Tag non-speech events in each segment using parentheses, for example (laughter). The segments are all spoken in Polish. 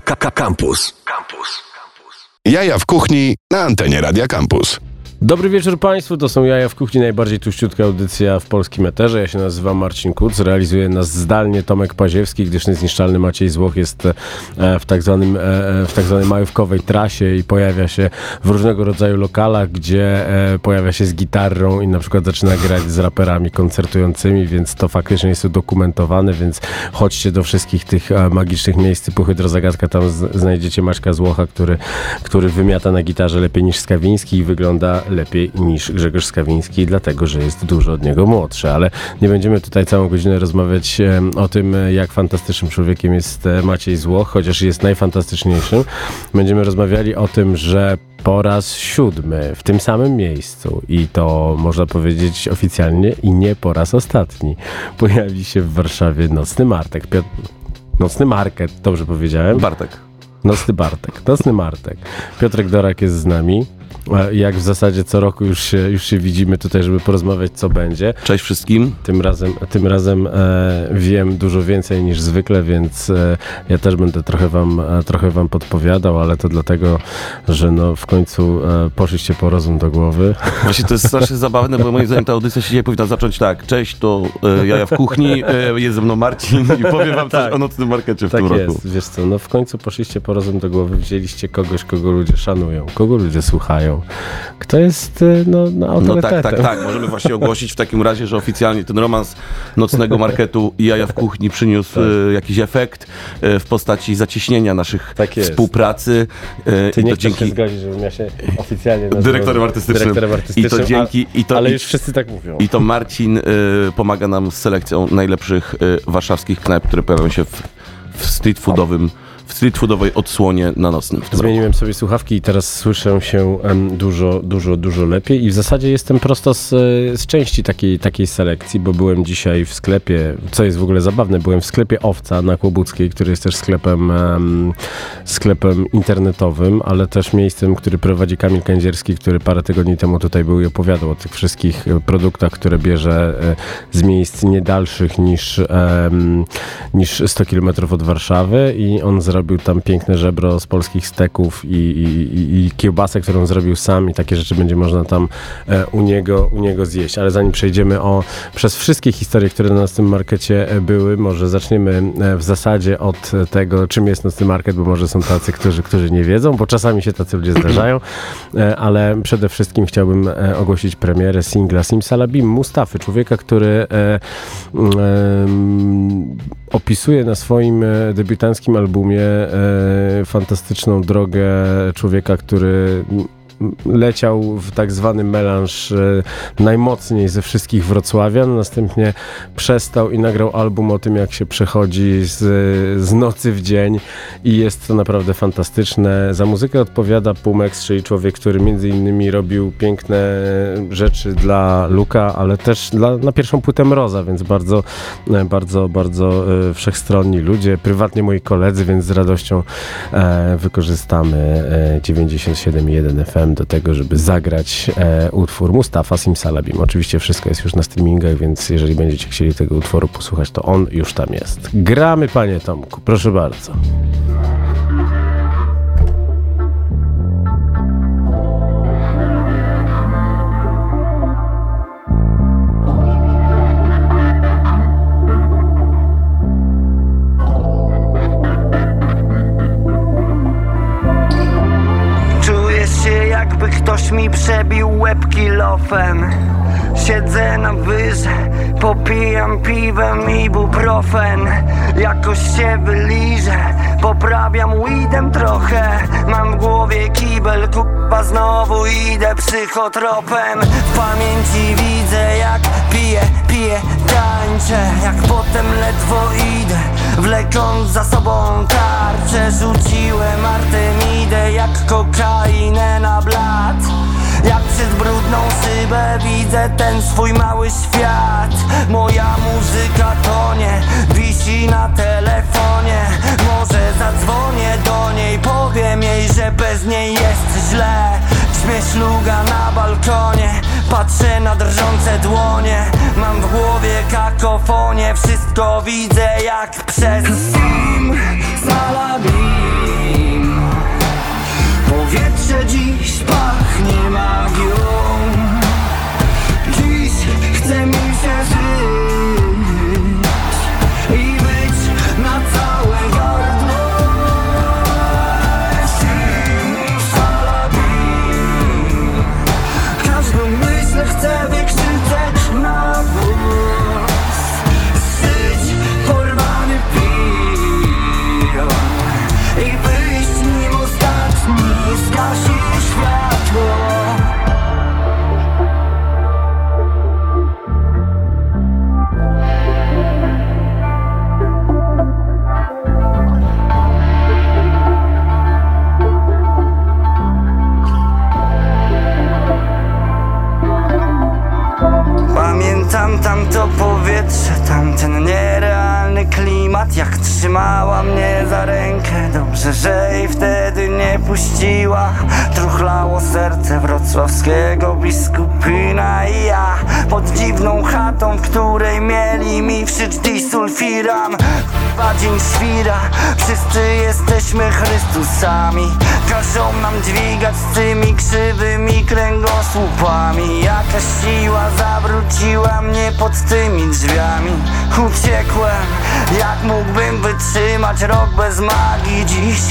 Campus. Jaja w kuchni na antenie Radia Campus. Dobry wieczór Państwu, to są Jaja w Kuchni, najbardziej tuściutka audycja w polskim eterze. Ja się nazywam Marcin Kuc, realizuje nas zdalnie Tomek Paziewski, gdyż niezniszczalny Maciej Złoch jest e, w tak, zwanym, e, w tak zwanej majówkowej trasie i pojawia się w różnego rodzaju lokalach, gdzie e, pojawia się z gitarą i na przykład zaczyna grać z raperami koncertującymi, więc to faktycznie jest udokumentowane, więc chodźcie do wszystkich tych magicznych miejsc typu Hydrozagadka, tam znajdziecie Maćka Złocha, który, który wymiata na gitarze lepiej niż Skawiński i wygląda lepiej niż Grzegorz Skawiński, dlatego że jest dużo od niego młodszy. Ale nie będziemy tutaj całą godzinę rozmawiać o tym, jak fantastycznym człowiekiem jest e, Maciej Złoch, chociaż jest najfantastyczniejszym. Będziemy rozmawiali o tym, że po raz siódmy w tym samym miejscu i to można powiedzieć oficjalnie i nie po raz ostatni pojawi się w Warszawie Nocny Martek. Piotr... Nocny Market, dobrze powiedziałem? Bartek. Nocny Bartek, Nocny Martek. Piotrek Dorak jest z nami jak w zasadzie co roku już się, już się widzimy tutaj, żeby porozmawiać, co będzie. Cześć wszystkim. Tym razem, tym razem e, wiem dużo więcej niż zwykle, więc e, ja też będę trochę wam, e, trochę wam podpowiadał, ale to dlatego, że no w końcu e, poszliście po rozum do głowy. Właśnie to jest strasznie (laughs) zabawne, bo moim zdaniem ta audycja się dzisiaj powinna zacząć tak. Cześć, to e, Jaja w kuchni, e, jest ze mną Marcin i powiem wam coś tak. o nocnym markecie w tak tym jest. roku. Wiesz co, no w końcu poszliście po rozum do głowy, wzięliście kogoś, kogo ludzie szanują, kogo ludzie słuchają, kto jest y, no, no. No tak, tak, tak. Możemy właśnie ogłosić w takim razie, że oficjalnie ten romans nocnego marketu i jaja w kuchni przyniósł tak. Y, jakiś efekt y, w postaci zacieśnienia naszych tak współpracy. Ty nie dzięki... się zgodzić, żebym ja się oficjalnie dyrektorem artystycznym. dyrektorem artystycznym. I to dzięki... I to, ale już wszyscy tak mówią. I to Marcin pomaga nam z selekcją najlepszych warszawskich knajp, które pojawią się w, w street foodowym w street foodowej odsłonie na nocnym. Zmieniłem sobie słuchawki i teraz słyszę się dużo, dużo, dużo lepiej i w zasadzie jestem prosto z, z części takiej, takiej selekcji, bo byłem dzisiaj w sklepie, co jest w ogóle zabawne, byłem w sklepie Owca na Kłobuckiej, który jest też sklepem, sklepem internetowym, ale też miejscem, który prowadzi Kamil Kędzierski, który parę tygodni temu tutaj był i opowiadał o tych wszystkich e, produktach, które bierze e, z miejsc nie dalszych niż, niż 100 km od Warszawy i on zrobił zrobił tam piękne żebro z polskich steków i, i, i kiełbasę, którą zrobił sam i takie rzeczy będzie można tam e, u niego, u niego zjeść. Ale zanim przejdziemy o, przez wszystkie historie, które na tym markecie e, były, może zaczniemy e, w zasadzie od tego, czym jest nocny market, bo może są tacy, którzy, którzy nie wiedzą, bo czasami się tacy ludzie zdarzają, ale przede wszystkim chciałbym ogłosić premierę singla Simsalabim Mustafy, człowieka, który opisuje na swoim debiutanckim albumie fantastyczną drogę człowieka, który leciał w tak zwany melanż e, najmocniej ze wszystkich wrocławian, następnie przestał i nagrał album o tym, jak się przechodzi z, z nocy w dzień. I jest to naprawdę fantastyczne. Za muzykę odpowiada Pumex, czyli człowiek, który między innymi robił piękne rzeczy dla Luka, ale też dla, na pierwszą płytę Mroza, więc bardzo, e, bardzo, bardzo e, wszechstronni ludzie, prywatnie moi koledzy, więc z radością wykorzystamy 97.1 FM do tego, żeby zagrać e, utwór Mustafa Simsalabim. Oczywiście wszystko jest już na streamingach, więc jeżeli będziecie chcieli tego utworu posłuchać, to on już tam jest. Gramy, panie Tomku, proszę bardzo. Łeb kilofem Siedzę na wyże, popijam piwem ibuprofen. Jakoś się wyliżę, poprawiam weedem trochę. Mam w głowie kibel, kupa znowu idę psychotropem. W pamięci widzę jak piję, piję, tańczę. Jak potem ledwo idę, wlekąc za sobą tarczę. Rzuciłem artemidę jak kokainę na blat jak przez brudną szybę widzę ten swój mały świat. Moja muzyka tonie, wisi na telefonie. Może zadzwonię do niej, powiem jej, że bez niej jest źle. Śmiesz śluga na balkonie, patrzę na drżące dłonie. Mam w głowie kakofonie, wszystko widzę jak przez sim Salabi Powietrze dziś pachnie magią. Dziś chce mi się żyć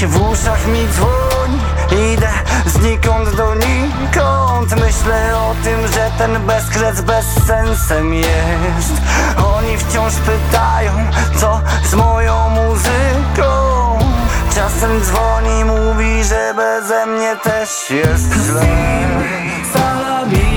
W uszach mi dzwoni, idę znikąd donikąd. Myślę o tym, że ten bezkres bezsensem jest. Oni wciąż pytają, co z moją muzyką. Czasem dzwoni, mówi, że beze mnie też jest źle. Salabim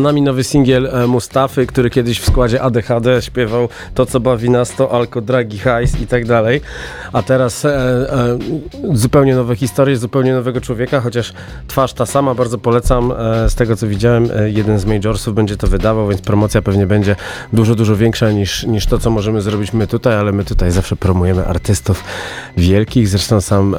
Za nami nowy singiel e, Mustafy, który kiedyś w składzie ADHD śpiewał to, co bawi nas, to alko, dragi, hajs i tak dalej. A teraz e, e, zupełnie nowe historie, zupełnie nowego człowieka, chociaż twarz ta sama, bardzo polecam. E, z tego, co widziałem, e, jeden z majorsów będzie to wydawał, więc promocja pewnie będzie dużo, dużo większa niż, niż to, co możemy zrobić my tutaj, ale my tutaj zawsze promujemy artystów wielkich. Zresztą sam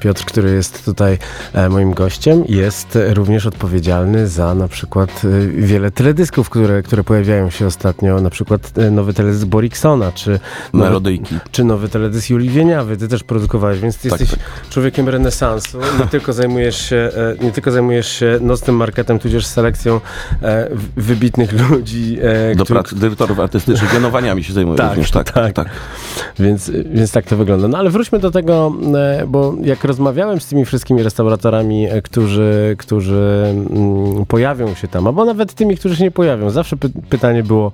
Piotr, który jest tutaj e, moim gościem, jest również odpowiedzialny za na przykład wiele teledysków, które, które pojawiają się ostatnio, na przykład e, nowy teledysk Boriksona, czy nowy, Melodyjki. czy nowy teledysk Julii Wieniawy. Ty też produkowałeś, więc ty Tak, jesteś człowiekiem renesansu. Nie (laughs) tylko zajmujesz się, e, nie tylko zajmujesz się nocnym marketem, tudzież selekcją e, wybitnych ludzi. Do którzy- pracy dyrektorów artystycznych, mianowaniami się zajmuję (laughs) Tak, również. Tak, tak. tak. Więc, więc tak to wygląda. No ale wróćmy do tego, bo jak rozmawiałem z tymi wszystkimi restauratorami, którzy, którzy mm, pojawią się tam, albo nawet tymi, którzy się nie pojawią, zawsze py pytanie było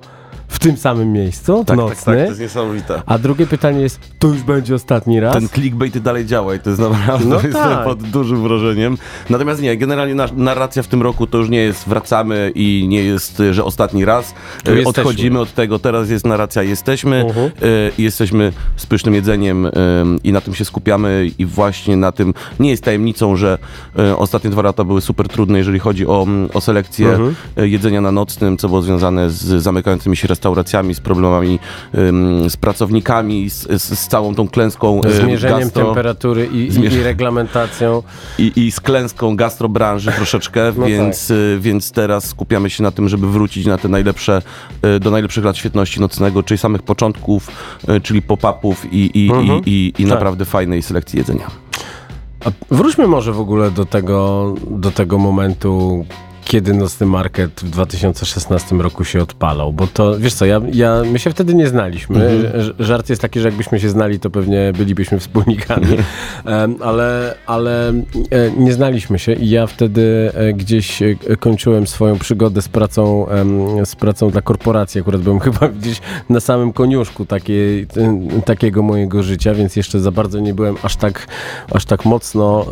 w tym samym miejscu, Tak, tak, nocny. tak, to jest niesamowite. A drugie pytanie jest, to już będzie ostatni raz? Ten clickbait dalej działa i to jest naprawdę No (laughs) jestem tak. pod dużym wrażeniem. Natomiast nie, generalnie na, narracja w tym roku to już nie jest wracamy i nie jest, że ostatni raz. Y, jesteśmy. Odchodzimy od tego, teraz jest narracja jesteśmy Mhm. y, i jesteśmy z pysznym jedzeniem y, i na tym się skupiamy i właśnie na tym nie jest tajemnicą, że ostatnie dwa lata były super trudne, jeżeli chodzi o, o selekcję Mhm. y, jedzenia na nocnym, co było związane z zamykającymi się restauracjami, z problemami ym, z pracownikami, z, z, z całą tą klęską y, Zmierzeniem gastro- temperatury i, i, Zmierz- i reglamentacją. i, i z klęską gastrobranży troszeczkę, (laughs) No więc, y, więc teraz skupiamy się na tym, żeby wrócić na te najlepsze, y, do najlepszych lat świetności nocnego, czyli samych początków, y, czyli pop-upów i, i, Mhm. i, i, i Tak. naprawdę fajnej selekcji jedzenia. A wróćmy może w ogóle do tego, do tego momentu, kiedy nocny market w 2016 roku się odpalał, bo to, wiesz co, ja, ja, my się wtedy nie znaliśmy. Mhm. Żart jest taki, że jakbyśmy się znali, to pewnie bylibyśmy wspólnikami, Em, ale, ale e, nie znaliśmy się i ja wtedy e, gdzieś e, kończyłem swoją przygodę z pracą, z pracą dla korporacji, akurat byłem (laughs) chyba gdzieś na samym koniuszku takiej, takiego mojego życia, więc jeszcze za bardzo nie byłem aż tak, aż tak mocno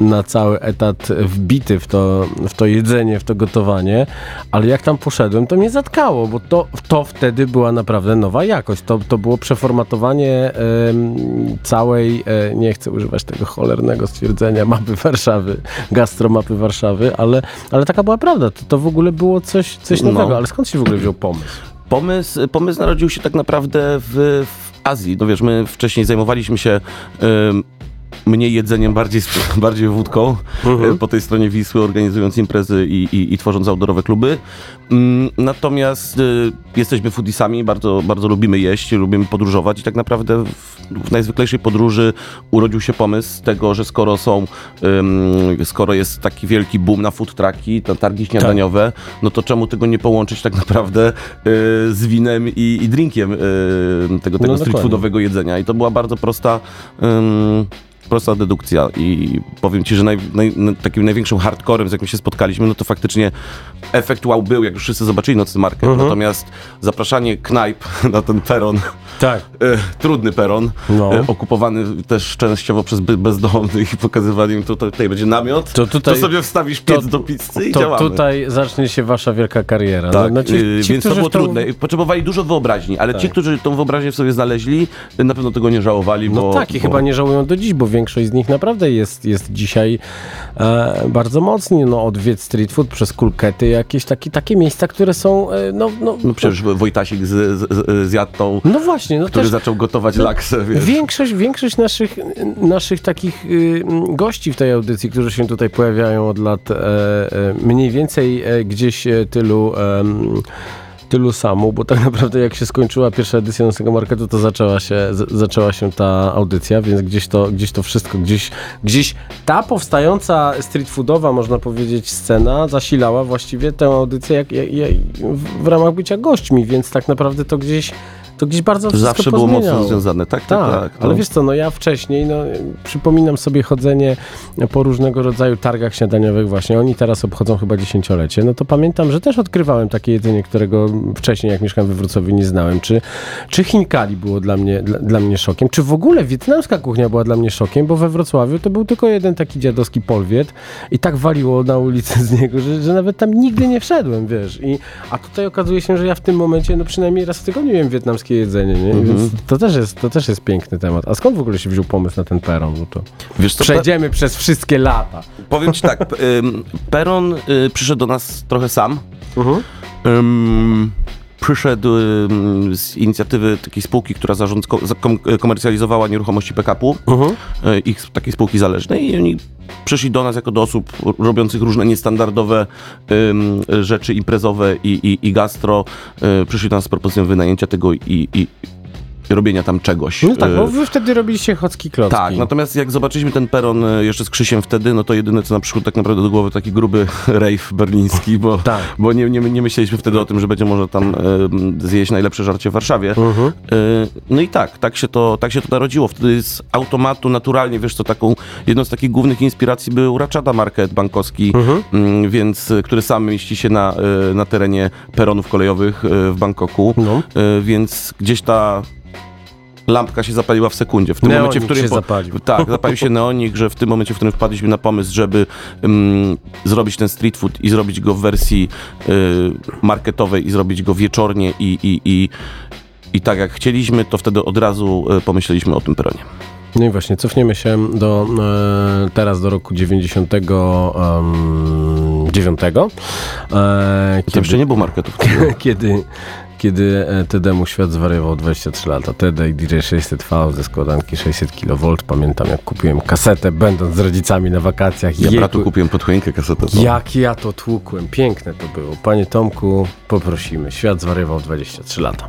na cały etat wbity w to, w to jedzenie, w to gotowanie, ale jak tam poszedłem, to mnie zatkało, bo to, to wtedy była naprawdę nowa jakość. To, to było przeformatowanie em, całej, e, nie chcę używać tego cholernego stwierdzenia, mapy Warszawy, gastromapy Warszawy, ale, ale taka była prawda. To, to w ogóle było coś, coś No. nowego. Ale skąd się w ogóle wziął pomysł? Pomysł, pomysł narodził się tak naprawdę w, w Azji. No wiesz, my wcześniej zajmowaliśmy się ym, mniej jedzeniem, bardziej, (laughs) bardziej wódką mhm. po tej stronie Wisły, organizując imprezy i, i, i tworząc outdoorowe kluby. Mm, natomiast y, jesteśmy foodisami, bardzo, bardzo lubimy jeść, lubimy podróżować i tak naprawdę w, w najzwyklejszej podróży urodził się pomysł tego, że skoro są, skoro jest taki wielki boom na food trucki, na targi śniadaniowe, tak. no to czemu tego nie połączyć tak naprawdę y, z winem i, i drinkiem tego, tego no street foodowego jedzenia. I to była bardzo prosta prosta dedukcja i powiem ci, że naj, naj, takim największym hardcorem, z jakim się spotkaliśmy, no to faktycznie efekt wow był, jak już wszyscy zobaczyli Nocny Market, mhm. natomiast zapraszanie knajp (laughs) na ten peron, tak. e, trudny peron, no. e, okupowany też częściowo przez bezdomnych i pokazywanie im, to, tutaj będzie namiot, to, tutaj, to sobie wstawisz piec to, do pizzy i to działamy. tutaj zacznie się wasza wielka kariera. Tak, no, no ci, ci, więc to było to... trudne. Potrzebowali dużo wyobraźni, ale tak. ci, którzy tą wyobraźnię w sobie znaleźli, na pewno tego nie żałowali, no bo... No tak, i bo... chyba nie żałują do dziś, bo większość z nich naprawdę jest, jest dzisiaj e, bardzo mocni. No, od Wiet Street Food przez kulkety, jakieś taki, takie miejsca, które są. E, no, no, no przecież Wojtasik z, z, zjadł tą, no właśnie, no który też, zaczął gotować no, laksę. Wiesz. Większość, większość naszych, naszych takich y, gości w tej audycji, którzy się tutaj pojawiają od lat e, e mniej więcej e, gdzieś e, tylu tylu samo, bo tak (laughs) naprawdę jak się skończyła pierwsza edycja naszego marketu, to zaczęła się, zaczęła się ta audycja, więc gdzieś to, gdzieś to wszystko, gdzieś, gdzieś ta powstająca street foodowa, można powiedzieć, scena zasilała właściwie tę audycję jak, jak, jak w ramach bycia gośćmi, więc tak naprawdę to gdzieś to gdzieś bardzo to Zawsze było mocno związane, tak, tak, tak. tak ale no. wiesz co, no ja wcześniej, no przypominam sobie chodzenie po różnego rodzaju targach śniadaniowych właśnie, oni teraz obchodzą chyba dziesięciolecie, no to pamiętam, że też odkrywałem takie jedzenie, którego wcześniej jak mieszkałem we Wrocławiu nie znałem, czy, czy chinkali było dla mnie, dla, dla mnie szokiem, czy w ogóle wietnamska kuchnia była dla mnie szokiem, bo we Wrocławiu to był tylko jeden taki dziadowski polwiet i tak waliło na ulicy z niego, że, że nawet tam nigdy nie wszedłem, wiesz, I, a tutaj okazuje się, że ja w tym momencie, no przynajmniej raz w tygodniu wiem wietnamski jedzenie, nie? Mhm. to, też jest, to też jest piękny temat. A skąd w ogóle się wziął pomysł na ten peron? No to Wiesz co, przejdziemy pe... przez wszystkie lata. Powiem ci tak, peron y, przyszedł do nas trochę sam. Mhm. Przyszedł z inicjatywy takiej spółki, która zarząd, komercjalizowała nieruchomości PKP-u, uh-huh. Y, ich takiej spółki zależnej i oni przyszli do nas jako do osób robiących różne niestandardowe rzeczy imprezowe i, i, i gastro. Y, przyszli do nas z propozycją wynajęcia tego i, i robienia tam czegoś. No tak, bo wy wtedy robiliście chocki klocki. Tak, natomiast jak zobaczyliśmy ten peron e, jeszcze z Krzysiem wtedy, no to jedyne co nam przyszło tak naprawdę do głowy taki gruby (laughs) rave berliński, bo, tak. bo nie, nie, nie myśleliśmy wtedy o tym, że będzie może tam e, zjeść najlepsze żarcie w Warszawie. Uh -huh. e, no i tak, tak się, to, tak się to narodziło. Wtedy z automatu naturalnie, wiesz co, taką jedną z takich głównych inspiracji był Rachada Market bankowski, uh -huh. m, więc, który sam mieści się na, e, na terenie peronów kolejowych e, w Bangkoku, no. więc gdzieś ta lampka się zapaliła w sekundzie. W tym neonik momencie, w którym. Się zapalił. Tak, (laughs) zapalił się neonik, że w tym momencie, w którym wpadliśmy na pomysł, żeby um, zrobić ten street food i zrobić go w wersji y, marketowej i zrobić go wieczornie i, i, i, i tak jak chcieliśmy, to wtedy od razu y, pomyśleliśmy o tym peronie. No i właśnie, cofniemy się do e, teraz do roku 99. Um, 9, e, kiedy, to jeszcze nie było marketów. (laughs) kiedy, kiedy e, TD-mu świat zwariował 23 lata. TD i DJ 600V ze składanki 600 kV. Pamiętam, jak kupiłem kasetę, będąc z rodzicami na wakacjach. Ja Jej, bratu kupiłem pod choinkę kasetę. Jak ja to tłukłem. Piękne to było. Panie Tomku, poprosimy. Świat zwariował 23 lata.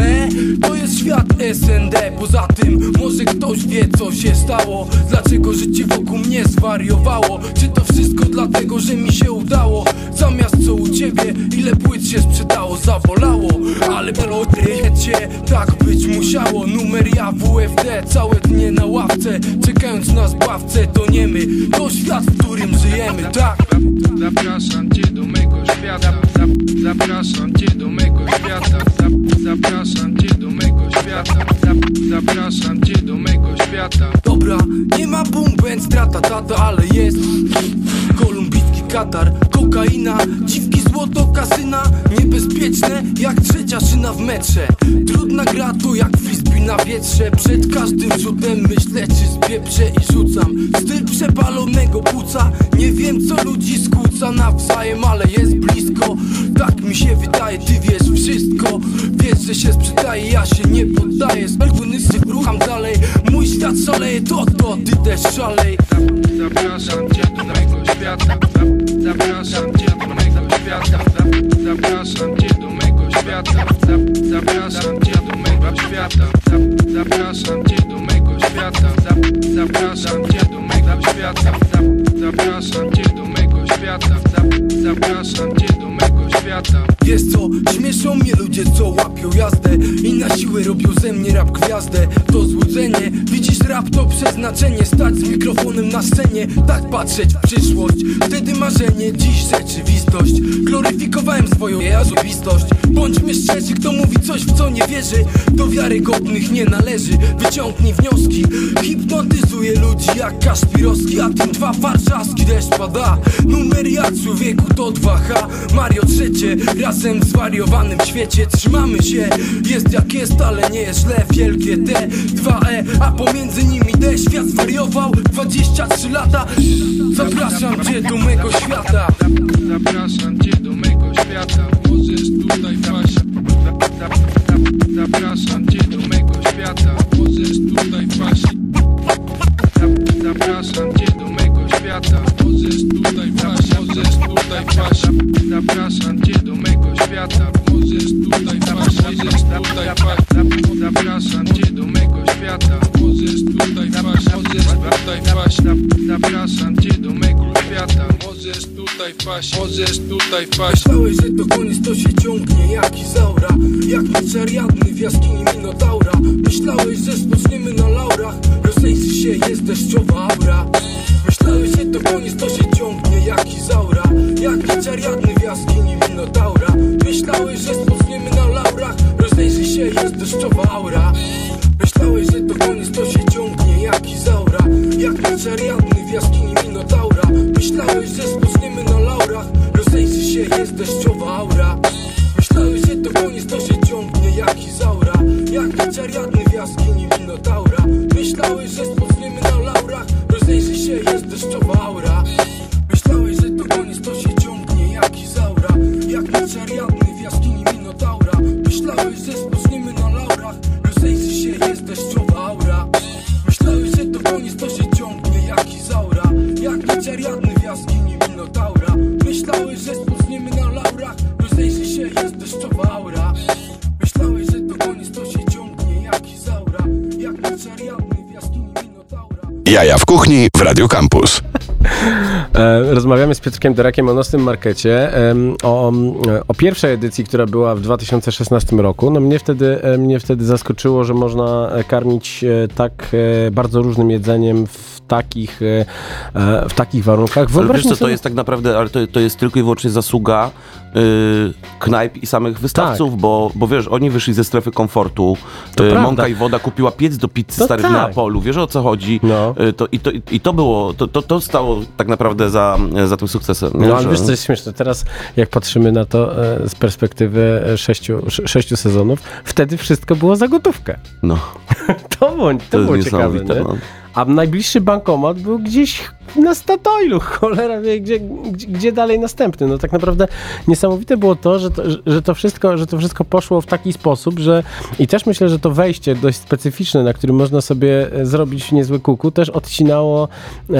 To jest świat SND Poza tym może ktoś wie co się stało. Dlaczego życie wokół mnie zwariowało? Czy to wszystko dlatego, że mi się udało? Zamiast co u ciebie, ile płyt się sprzedało? Zawolało, ale cię Tak być musiało. Numer ja WFD Całe dnie na ławce. Czekając na zbawcę To nie my, to świat, w którym żyjemy Tak? Zapraszam cię do mego świata. Zap- Zapraszam cię do mego świata Zapraszam cię do mego świata. Zap- Zapraszam cię do mego świata. Dobra, nie ma boom band, strata tata, ale jest. Kolumbijski Katar, kokaina, dziwki złoto, kasyna Niebezpieczne jak trzecia szyna w metrze. Trudna gra to jak frisbee na wietrze. Przed każdym rzutem myślę czy spieprzę i rzucam. Styl przepalonego płuca. Nie wiem co ludzi skłóca nawzajem, ale jest blisko. Tak mi się wydaje, ty wiesz wszystko. Wiesz, że się sprzedaje, ja się nie poddaję. Spelguny rucham dalej. Mój świat szaleje, to to, ty też szalej. Zapraszam cię do mego świata. Zap- Zapraszam cię do świata Zap- Zapraszam cię do mego świata. Zap- Zapraszam cię do mego świata. Zap- Zapraszam cię do mego świata. Zap- Zapraszam cię do mego świata. Zap- Zapraszam cię do mego świata. Zap- Zapraszam cię do mego świata. Wiesz co, śmieszą mnie ludzie, co łapią jazdę I na siłę robią ze mnie rap gwiazdę. To złudzenie, widzisz rap to przeznaczenie Stać z mikrofonem na scenie, tak patrzeć w przyszłość. Wtedy marzenie, dziś rzeczywistość. Gloryfikowałem swoją osobistość Bądźmy szczerzy, kto mówi coś w co nie wierzy Do wiarygodnych nie należy. Wyciągnij wnioski. Hipnotyzuje ludzi jak Kaszpirowski A tym dwa warszawski deszcz pada. Numer ja człowieku to 2H Mario trzecie, razem w zwariowanym świecie. Trzymamy się, jest jak jest, ale nie jest źle. Wielkie T, 2E, a pomiędzy nimi D. Świat zwariował, 23 lata. Zapraszam cię do mego świata Zapraszam cię do mego świata. Możesz tutaj paść. Zap- zap- zap- Zapraszam cię do mego świata. Możesz tutaj paść. Zap- Zapraszam cię do mego świata. Możesz tutaj paść. Możesz tutaj paść. Zap- Zapraszam cię do mego świata Możesz tutaj paść Możesz tutaj paść Zap- Zapraszam cię do mego świata. Możesz tutaj paść Możesz tutaj paść Zap- Zapraszam cię do mego świata. Możesz tutaj paść Możesz tutaj paść Myślałeś, że to koniec, to się ciągnie jak Izaura. Jak Miceriadny w jaskini Minotaura. Myślałeś, że spoczniemy na laurach. Rozejrzy się, jest deszczowa aura. Myślałeś, że to koniec, to się ciągnie jak Izaura Jak Miceriadny w jaskini Minotaura Myślałeś, że spoczniemy na laurach. Rozejrzy się, jest deszczowa aura. Myślałeś, że to koniec, to się ciągnie jak Izaura. Jak Miceriadny w jaskini Minotaura Myślałeś, że spoczniemy na laurach. Rozejrzy się, jest deszczowa aura. Myślałeś, że to koniec, to się ciągnie jak Izaura. Jak Miceriadny w jaskini Minotaura Myślałeś, że spoczniemy na laurach. Rozejrzy się, jest deszczowa aura kuchni w Radio Campus. E, rozmawiamy z Piotrkiem Derakiem o nocnym markecie, o, o pierwszej edycji, która była w 2016 roku. No mnie wtedy, e, mnie wtedy zaskoczyło, że można karmić e, tak bardzo różnym jedzeniem w takich, e, e, w takich warunkach. Ale wiesz Wyobraźmy co, to sobie- jest tak naprawdę, ale to, to jest tylko i wyłącznie zasługa y, knajp i samych wystawców, bo, bo wiesz, oni wyszli ze strefy komfortu. Tak. To Y, prawda. Mąka i woda kupiła piec do pizzy To stary tak. Neapolu. Wiesz o co chodzi? No. Y, to, i, to, I to było, to, to, to stało tak naprawdę za, za tym sukcesem. No ale Że- wiesz co jest śmieszne, teraz jak patrzymy na to e, z perspektywy sześciu, sze- sześciu sezonów, wtedy wszystko było za gotówkę. No, (laughs) To było, to to było ciekawe? No. A najbliższy bankomat był gdzieś na Statoilu, (laughs) cholera wie, gdzie, gdzie, gdzie dalej następny. No tak naprawdę niesamowite było to, że to, że to wszystko, że to wszystko poszło w taki sposób, że i też myślę, że to wejście dość specyficzne, na którym można sobie e, zrobić niezły kuku, też odcinało, e,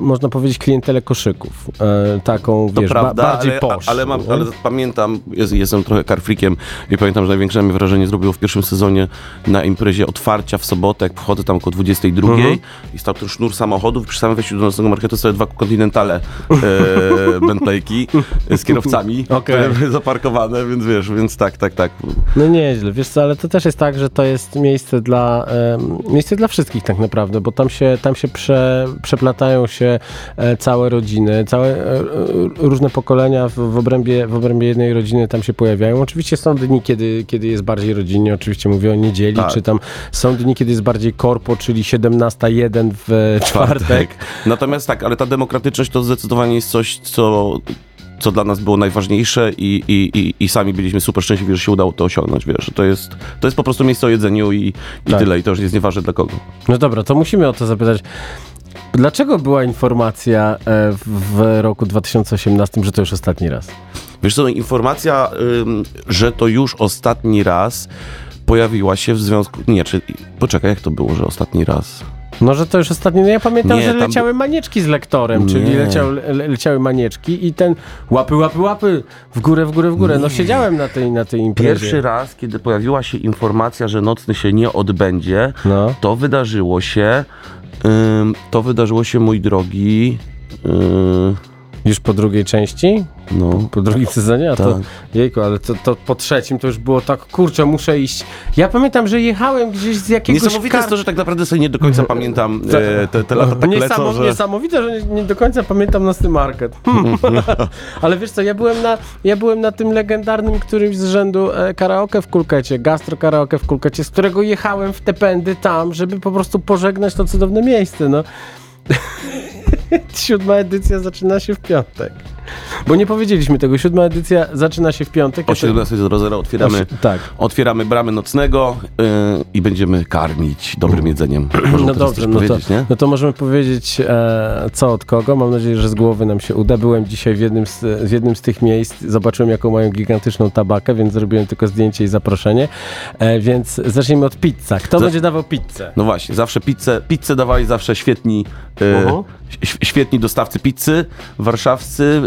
można powiedzieć, klientelę koszyków. E, taką, To wiesz, ba- prawda, bardziej ale, posz. ale, mam, ale pamiętam, jest, jestem trochę karfrikiem i pamiętam, że największe mi wrażenie zrobiło w pierwszym sezonie na imprezie otwarcia w sobotę, jak wchodzę tam około 22 Mhm. I stał ten sznur samochodów, przy samym wejściu do nocnego marketu sobie dwa kontynentale e, (laughs) Bentleyki z kierowcami (laughs) były zaparkowane, więc wiesz, więc tak, tak, tak. No nieźle, wiesz co, ale to też jest tak, że to jest miejsce dla, em, miejsce dla wszystkich tak naprawdę, bo tam się, tam się prze, przeplatają się e, całe rodziny, całe e, e, różne pokolenia w, w, obrębie, w obrębie jednej rodziny tam się pojawiają. Oczywiście są dni, kiedy, kiedy jest bardziej rodzinnie, oczywiście mówię o niedzieli, Tak. czy tam są dni, kiedy jest bardziej korpo, czyli 17.01 w czwartek. Natomiast tak, ale ta demokratyczność to zdecydowanie jest coś, co co dla nas było najważniejsze i, i, i, i sami byliśmy super szczęśliwi, że się udało to osiągnąć, wiesz, to jest, to jest po prostu miejsce o jedzeniu i, i Tak. tyle, i to już jest nieważne dla kogo. No dobra, to musimy o to zapytać. Dlaczego była informacja e, w, roku 2018, że to już ostatni raz? Wiesz co, informacja, ym, że to już ostatni raz pojawiła się w związku, nie, czy, poczekaj, jak to było, że ostatni raz? No, że to już ostatni. No ja pamiętam, Nie, że tam leciały manieczki z lektorem, czyli Nie. leciały, le, leciały manieczki i ten łapy, łapy, łapy, w górę, w górę, w górę. No siedziałem na tej, na tej imprezie. Pierwszy raz, kiedy pojawiła się informacja, że nocny się nie odbędzie, No. to wydarzyło się, ym, to wydarzyło się, mój drogi, yy, Już po drugiej części? no, Po drugim sezonie? A to, Tak. jejku, ale to, to po trzecim to już było tak, kurczę, muszę iść. Ja pamiętam, że jechałem gdzieś z jakiegoś Niesamowite jest to, że tak naprawdę sobie nie do końca pamiętam e, te, te lata tak Niesamo- lecą, że... Niesamowite, że nie, nie do końca pamiętam Nocny Market. Hmm. (laughs) Ale wiesz co, ja byłem, na, ja byłem na tym legendarnym którymś z rzędu e, karaoke w Kulkecie, gastro karaoke w Kulkecie, z którego jechałem w te pędy tam, żeby po prostu pożegnać to cudowne miejsce, no. (laughs) Siódma edycja zaczyna się w piątek. Bo nie powiedzieliśmy tego, siódma edycja zaczyna się w piątek. O Ja to- 17.00 otwieramy, O tak. otwieramy bramy nocnego yy, i będziemy karmić dobrym jedzeniem. (clears throat) Możemy No dobrze, no to, powiedzieć, nie? no to możemy powiedzieć e, co od kogo. Mam nadzieję, że z głowy nam się uda. Byłem dzisiaj w jednym z, w jednym z tych miejsc, zobaczyłem jaką mają gigantyczną tabakę, więc zrobiłem tylko zdjęcie i zaproszenie. E, więc zacznijmy od pizza. Kto będzie dawał pizzę? No właśnie, zawsze pizzę, pizzę dawali zawsze świetni, e, Mhm. ś- świetni dostawcy pizzy warszawscy.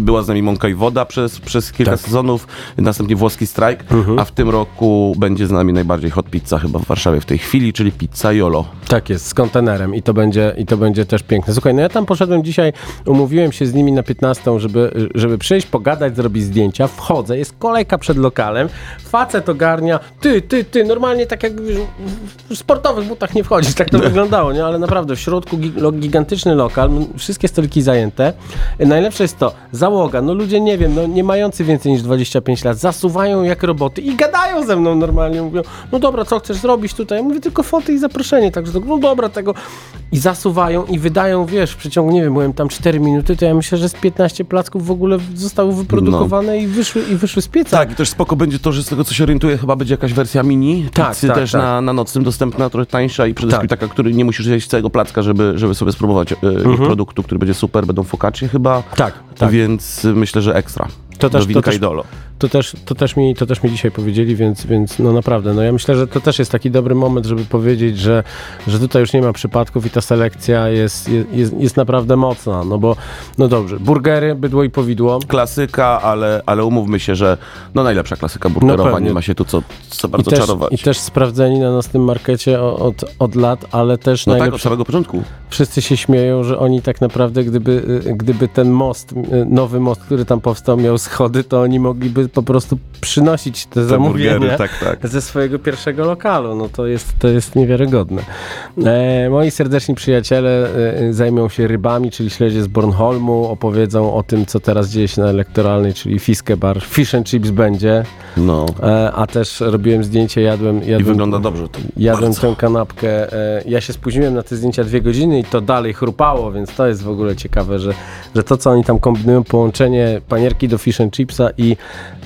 Była z nami Mąka i Woda przez, przez kilka Tak. sezonów, następnie Włoski Strajk, Mhm. a w tym roku będzie z nami najbardziej hot pizza chyba w Warszawie w tej chwili, czyli pizza Jolo. Tak jest, z kontenerem i to będzie, i to będzie też piękne. Słuchaj, no ja tam poszedłem dzisiaj, umówiłem się z nimi na 15, żeby, żeby przyjść, pogadać, zrobić zdjęcia. Wchodzę, jest kolejka przed lokalem, facet ogarnia, ty, ty, ty, normalnie tak jak w sportowych butach nie wchodzisz, tak to wyglądało, nie? Ale naprawdę w środku gigantyczny lokal, wszystkie stoliki zajęte. Najlepsze jest to, załoga, no ludzie, nie wiem, no nie mający więcej niż 25 lat, zasuwają jak roboty i gadają ze mną normalnie, mówią, no dobra, co chcesz zrobić tutaj? Ja mówię, tylko foty i zaproszenie, także to, no dobra, tego. I zasuwają i wydają, wiesz, w przeciągu, nie wiem, byłem tam 4 minuty, to ja myślę, że z 15 placków w ogóle zostały wyprodukowane i, wyszły, i wyszły z pieca. Tak, i też spoko będzie to, że z tego co się orientuję, chyba będzie jakaś wersja mini. Tak, tak, też tak. Na, na nocnym dostępna, trochę tańsza i przede wszystkim Tak. taka, który nie musisz jeść całego placka, żeby, żeby sobie spróbować e, ich produktu, który będzie super. Będą focaccie chyba. Mhm. Tak, tak. Więc myślę, że ekstra. To też- Do winka to też- i dolo. To też, to, też mi, to też mi dzisiaj powiedzieli, więc, więc no naprawdę, no ja myślę, że to też jest taki dobry moment, żeby powiedzieć, że, że tutaj już nie ma przypadków i ta selekcja jest, jest, jest, naprawdę mocna, no bo, no dobrze, burgery, bydło i powidło. Klasyka, ale, ale umówmy się, że no najlepsza klasyka burgerowa, pewnie. nie ma się tu co, co I bardzo też, czarować. I też sprawdzeni na naszym markecie od, od lat, ale też no tak, od samego początku. wszyscy się śmieją, że oni tak naprawdę, gdyby, y, gdyby ten most, y, nowy most, który tam powstał, miał schody, to oni mogliby po prostu przynosić te, zamówienia burgery, tak, tak. ze swojego pierwszego lokalu. No to jest, to jest niewiarygodne. E, moi serdeczni przyjaciele e, zajmą się rybami, czyli śledzie z Bornholmu, opowiedzą o tym, co teraz dzieje się na elektoralnej, czyli Fiske Bar. Fish and Chips będzie, No. e, a też robiłem zdjęcie, jadłem... I jadłem wygląda dobrze to. Jadłem bardzo. tę kanapkę. E, ja się spóźniłem na te zdjęcia dwie godziny i to dalej chrupało, więc to jest w ogóle ciekawe, że, że to, co oni tam kombinują, połączenie panierki do fish and chipsa i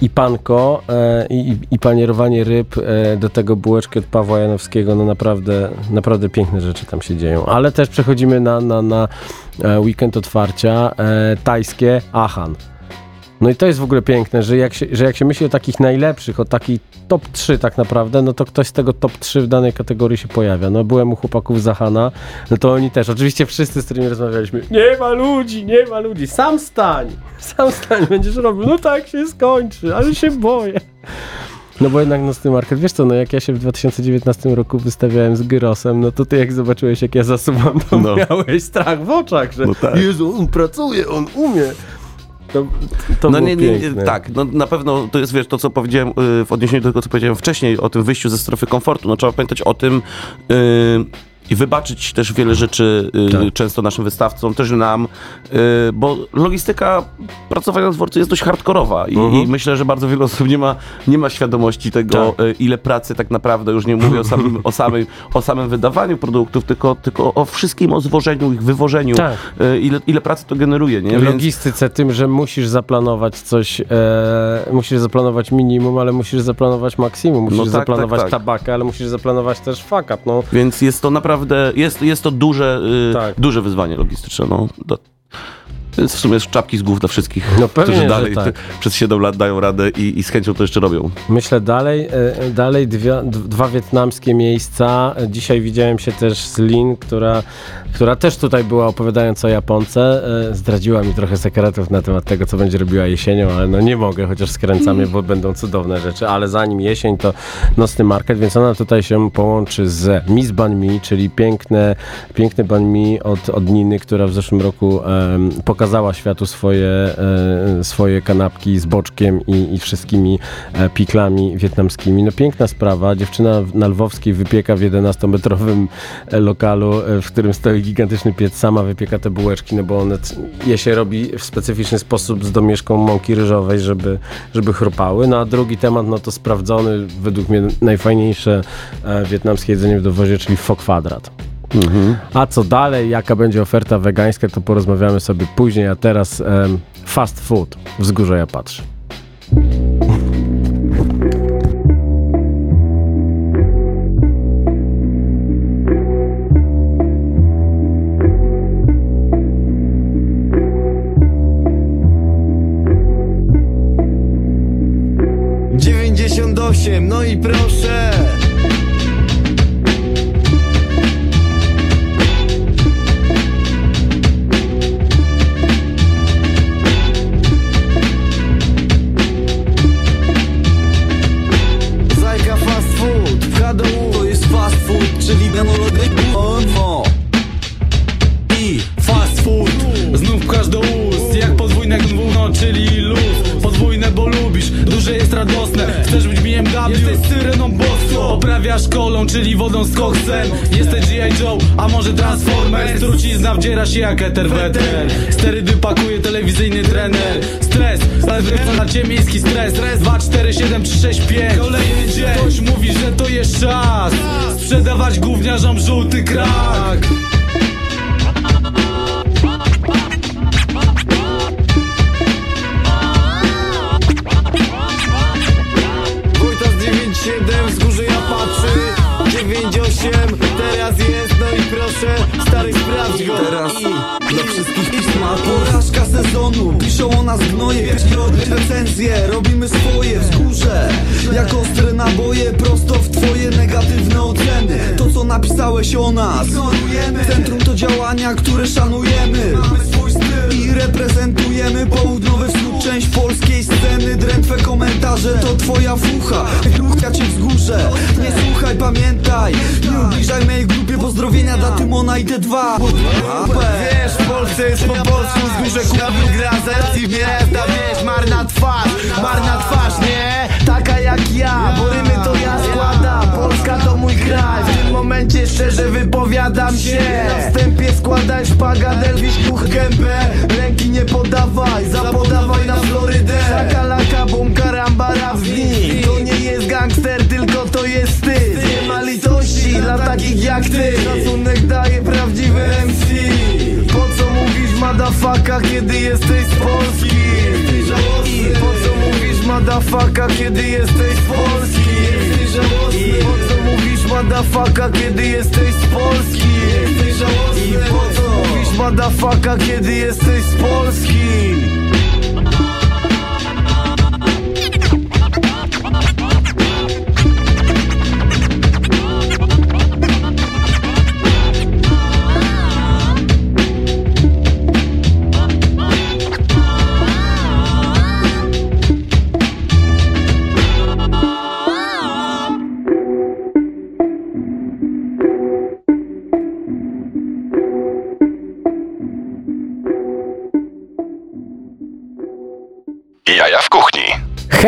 i panko e, i, i panierowanie ryb, e, do tego bułeczki od Pawła Janowskiego, no naprawdę, naprawdę piękne rzeczy tam się dzieją. Ale też przechodzimy na, na, na e, weekend otwarcia e, tajskie Ahan. No i to jest w ogóle piękne, że jak, się, że jak się myśli o takich najlepszych, o takiej top 3 tak naprawdę, no to ktoś z tego top 3 w danej kategorii się pojawia. No byłem u chłopaków Zahana, no to oni też, oczywiście wszyscy, z którymi rozmawialiśmy, nie ma ludzi, nie ma ludzi, sam stań, (laughs) sam stań, będziesz robił, no tak się skończy, ale się boję. No bo jednak nocny market, wiesz co, no jak ja się w 2019 roku wystawiałem z Gyrosem, no to ty jak zobaczyłeś jak ja zasuwam, to No. miałeś strach w oczach, że No tak. Jezu, on pracuje, on umie. To, to No nie, nie, nie, tak, no na pewno to jest, wiesz, to co powiedziałem y, w odniesieniu do tego, co powiedziałem wcześniej o tym wyjściu ze strefy komfortu, no trzeba pamiętać o tym y, i wybaczyć też wiele rzeczy y, Tak. często naszym wystawcom, też nam, y, bo logistyka pracowania na dworcu jest dość hardkorowa i, Mhm. i myślę, że bardzo wiele osób nie ma, nie ma świadomości tego, Tak. y, ile pracy tak naprawdę, już nie mówię o samym, o samym, o samym wydawaniu produktów, tylko, tylko o wszystkim, o zwożeniu ich, wywożeniu, Tak. ile, ile pracy to generuje, nie? W logistyce tym, że musisz zaplanować coś, e, musisz zaplanować minimum, ale musisz zaplanować maksimum, musisz No tak, zaplanować tak, tak. tabakę, ale musisz zaplanować też fuck up, no. Więc jest to naprawdę, jest, jest to duże, y, Tak. duże wyzwanie logistyczne. No. Więc w sumie jest czapki z głów dla wszystkich, No pewnie, którzy dalej tak. (laughs) przez 7 lat dają radę i, i z chęcią to jeszcze robią. Myślę dalej, e, dalej dwie, dwa wietnamskie miejsca. Dzisiaj widziałem się też z Lin, która, która też tutaj była opowiadając o Japonce. E, Zdradziła mi trochę sekretów na temat tego, co będzie robiła jesienią, ale no nie mogę, chociaż skręcamy, bo będą cudowne rzeczy. Ale zanim jesień, to nocny market, więc ona tutaj się połączy z Miss Ban Mi, czyli piękne, piękny Ban Mi od, od Niny, która w zeszłym roku em, pokazała światu swoje, e, swoje kanapki z boczkiem i, i wszystkimi e, piklami wietnamskimi. No piękna sprawa. Dziewczyna na Lwowskiej wypieka w 11-metrowym e, lokalu, w którym stoi gigantyczny piec. Sama wypieka te bułeczki, no bo one je się robi w specyficzny sposób z domieszką mąki ryżowej, żeby, żeby chrupały. No a drugi temat, no to sprawdzony, według mnie najfajniejsze wietnamskie jedzenie w dowozie, czyli fok kwadrat. A co dalej, jaka będzie oferta wegańska, to porozmawiamy sobie później, a teraz em, fast food. Wzgórze ja patrzę. No i proszę jak eter weter Sterydy pakuje telewizyjny trener. Stres, ale na ciebie miejski stres. 2, 4, 7, 3, 6, 5 Kolejny dzień. Ktoś mówi, że to jest czas. Sprzedawać gówniarzom żółty krak komentarze To twoja fucha, rucha cię wzgórze Nie słuchaj, pamiętaj. Nie ubliżaj grupie pozdrowienia dla Tymona i T2 Wiesz, w Polsce jest po polsku Wzgórze kupi gra z i miasta Wiesz, marna twarz, marna twarz, nie? Taka jak ja, bo rymy to ja składam. Polska to mój kraj, w tym momencie szczerze wypowiadam się. Na wstępie składaj szpagat, Elwiś puch gębę. Ręki nie podawaj, zapodawaj na Florydę. Szakalaka, bum, karamba, rap z To nie jest gangster, tylko to jest litości dla takich jak ty Szacunek daje prawdziwy MC Po co mówisz madafaka, kiedy jesteś z Polski? Po co mówisz madafaka, kiedy jesteś z Polski? Po co mówisz madafaka, kiedy jesteś z Polski? I po co mówisz madafaka, kiedy jesteś z Polski?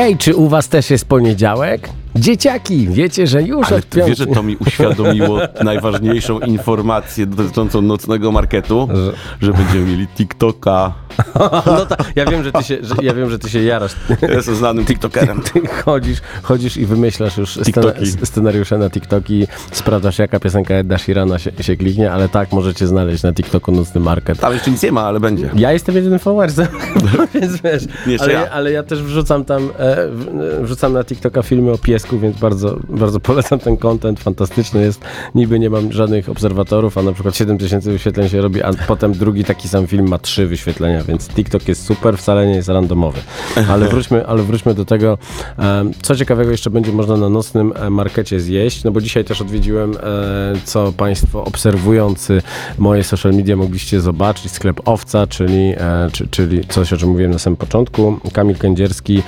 Hej, czy u was też jest poniedziałek? Dzieciaki, wiecie, że już Ale od ty wiesz, piątku... że to mi uświadomiło (laughs) najważniejszą informację dotyczącą nocnego marketu, że będziemy mieli TikToka. (laughs) No tak, ja wiem, że ty się, że, ja wiem, że ty się jarasz. Ja jestem znanym TikTokerem. Ty chodzisz, chodzisz i wymyślasz już scena, scenariusze na TikToki, sprawdzasz jaka piosenka Edda Shirana się, się kliknie, ale tak możecie znaleźć na TikToku Nocny Market. Tam jeszcze nic nie ma, ale będzie. Ja jestem jedynym followersem, (laughs) więc wiesz, ale, ja. ale ja też wrzucam tam, e, e, wrzucam na TikToka filmy o piesku, więc bardzo, bardzo polecam ten content, fantastyczny jest. Niby nie mam żadnych obserwatorów, a na przykład 7000 wyświetleń się robi, a potem drugi taki sam film ma 3 wyświetlenia, więc TikTok jest super, wcale nie jest randomowy. Ale wróćmy, ale wróćmy do tego, co ciekawego jeszcze będzie można na nocnym e, markecie zjeść, no bo dzisiaj też odwiedziłem, e, co Państwo obserwujący moje social media mogliście zobaczyć, sklep Owca, czyli, e, czy, czyli coś, o czym mówiłem na samym początku. Kamil Kędzierski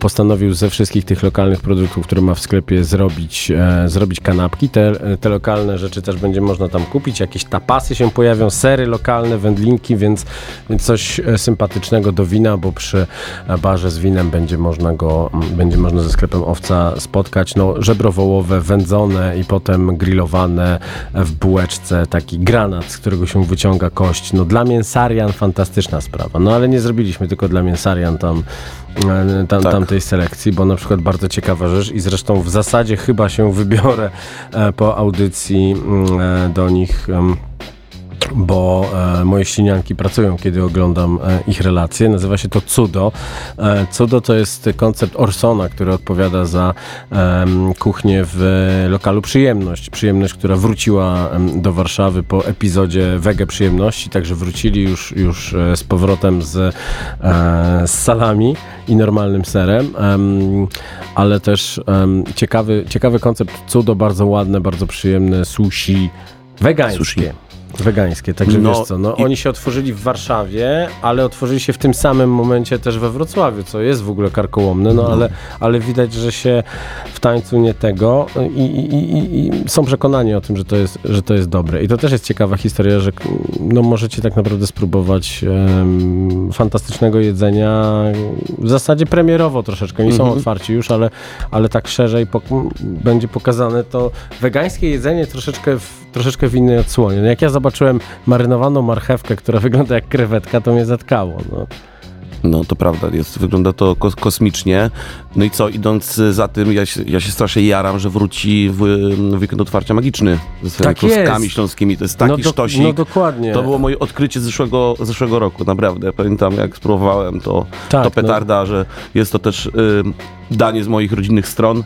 postanowił ze wszystkich tych lokalnych produktów, które ma w sklepie zrobić, e, zrobić kanapki. Te, te lokalne rzeczy też będzie można tam kupić. Jakieś tapasy się pojawią, sery lokalne, wędlinki, więc, więc coś e, sympatycznego do wina, bo przy barze z winem będzie można go, będzie można ze sklepem Owca spotkać. No, żebro wołowe, wędzone i potem grillowane w bułeczce, taki granat, z którego się wyciąga kość. No dla mięsarian fantastyczna sprawa. No ale nie zrobiliśmy tylko dla mięsarian tam, tam Tak. tamtej selekcji, bo na przykład bardzo ciekawa rzecz i zresztą w zasadzie chyba się wybiorę e, po audycji mm, e, do nich. Bo e, moje ścienianki pracują, kiedy oglądam e, ich relacje. Nazywa się to Cudo. E, Cudo to jest koncept Orsona, który odpowiada za kuchnię w lokalu Przyjemność. Przyjemność, która wróciła do Warszawy po epizodzie Wege Przyjemności, także wrócili już, już e, z powrotem z, e, z salami i normalnym serem, em, ale też ciekawy, ciekawy koncept Cudo, bardzo ładne, bardzo przyjemne sushi wegańskie. Sushi. Wegańskie, także No wiesz co, no i- oni się otworzyli w Warszawie, ale otworzyli się w tym samym momencie też we Wrocławiu, co jest w ogóle karkołomne, no ale, ale widać, że się w tańcu nie tego i, i, i, są przekonani o tym, że to, jest, że to jest dobre. I to też jest ciekawa historia, że no, możecie tak naprawdę spróbować em, fantastycznego jedzenia w zasadzie premierowo troszeczkę, nie są otwarci już, ale, ale tak szerzej pok- będzie pokazane to wegańskie jedzenie troszeczkę w, troszeczkę w innej odsłonie. No jak ja zobaczyłem marynowaną marchewkę, która wygląda jak krewetka, to mnie zatkało. No. No to prawda, jest, wygląda to kos kosmicznie. No i co, idąc za tym, ja się, ja się strasznie jaram, że wróci w, w weekend otwarcia magiczny ze swoimi Tak kluskami jest. śląskimi. To jest taki no, do- sztosik. no dokładnie. To było moje odkrycie z zeszłego, zeszłego roku, naprawdę. Pamiętam, jak spróbowałem, to, Tak, to petarda, że jest to też y, danie z moich rodzinnych stron. Y,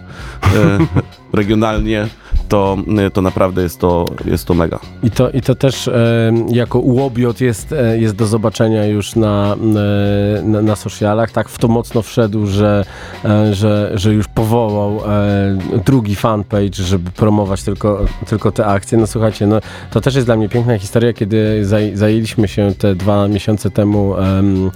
(laughs) regionalnie, to, y, to naprawdę jest to, jest to mega. I to, I to też e, jako łobiot jest, e, jest do zobaczenia już na, e, na, na socialach. Tak w to mocno wszedł, że, e, że, że już powołał e, drugi fanpage, żeby promować tylko, tylko te akcje. No słuchajcie, no, to też jest dla mnie piękna historia, kiedy zaj, zajęliśmy się te dwa miesiące temu em,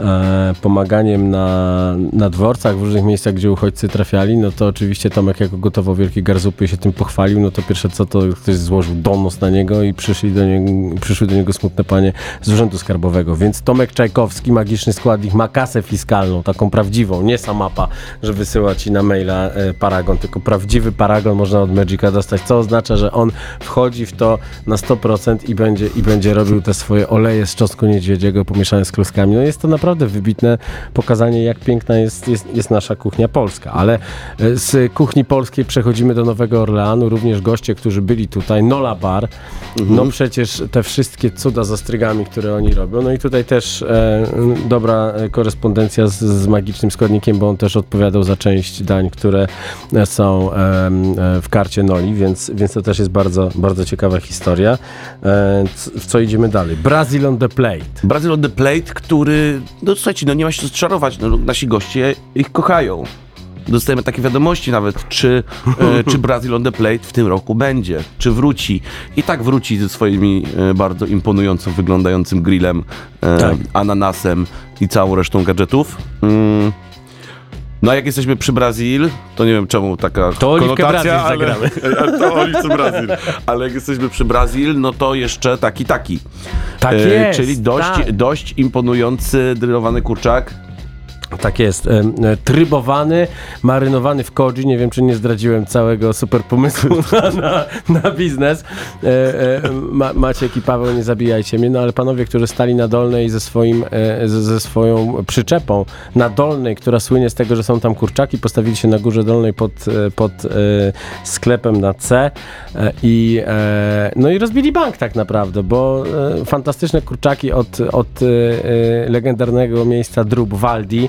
e, pomaganiem na, na dworcach w różnych miejscach, gdzie uchodźcy trafiali, no to oczywiście Tomek jako gotował wielkie garzupy się tym pochwalił, no to pierwsze co, to ktoś złożył donos na niego i przyszli do niego, przyszły do niego smutne panie z Urzędu Skarbowego, więc Tomek Czajkowski, magiczny składnik, ma kasę fiskalną, taką prawdziwą, nie samapa, że wysyła ci na maila e, paragon, tylko prawdziwy paragon można od Magica dostać, co oznacza, że on wchodzi w to na 100% i będzie, i będzie robił te swoje oleje z czosnku niedźwiedziego pomieszane z kluskami. No jest to naprawdę wybitne pokazanie, jak piękna jest, jest, jest nasza kuchnia polska, ale e, z kuchni polskiej przechodzimy do Nowego Orleanu, również goście, którzy byli tutaj, Nola Bar, no przecież te wszystkie cuda z ostrygami, które oni robią, no i tutaj też e, dobra e, korespondencja z, z magicznym składnikiem, bo on też odpowiadał za część dań, które e, są e, w karcie Noli, więc, więc to też jest bardzo, bardzo ciekawa historia. W co idziemy dalej? Brazil on the plate. Brazil on the Plate, który, no słuchajcie, no nie ma się co czarować, no, nasi goście ich kochają. Dostajemy takie wiadomości nawet, czy, e, (laughs) czy Brazil on the Plate w tym roku będzie, czy wróci. I tak wróci ze swoimi e, bardzo imponująco wyglądającym grillem, e, Tak. ananasem i całą resztą gadżetów. Mm. No a jak jesteśmy przy Brazil, to nie wiem czemu taka To konotacja, Brazil zagramy. (laughs) ale, to Oliwce Brazil. Ale jak jesteśmy przy Brazil, no to jeszcze taki taki. Tak E, jest. Czyli dość, tak. dość imponujący drylowany kurczak. Tak jest. E, Trybowany, marynowany w koji. Nie wiem, czy nie zdradziłem całego super pomysłu (laughs) na, na, na biznes. E, e, Ma, Maciek i Paweł, nie zabijajcie mnie. No ale panowie, którzy stali na dolnej ze, swoim, ze, ze swoją przyczepą na dolnej, która słynie z tego, że są tam kurczaki, postawili się na górze dolnej pod, pod sklepem na C i, no i rozbili bank tak naprawdę, bo fantastyczne kurczaki od, od legendarnego miejsca Drób Waldi,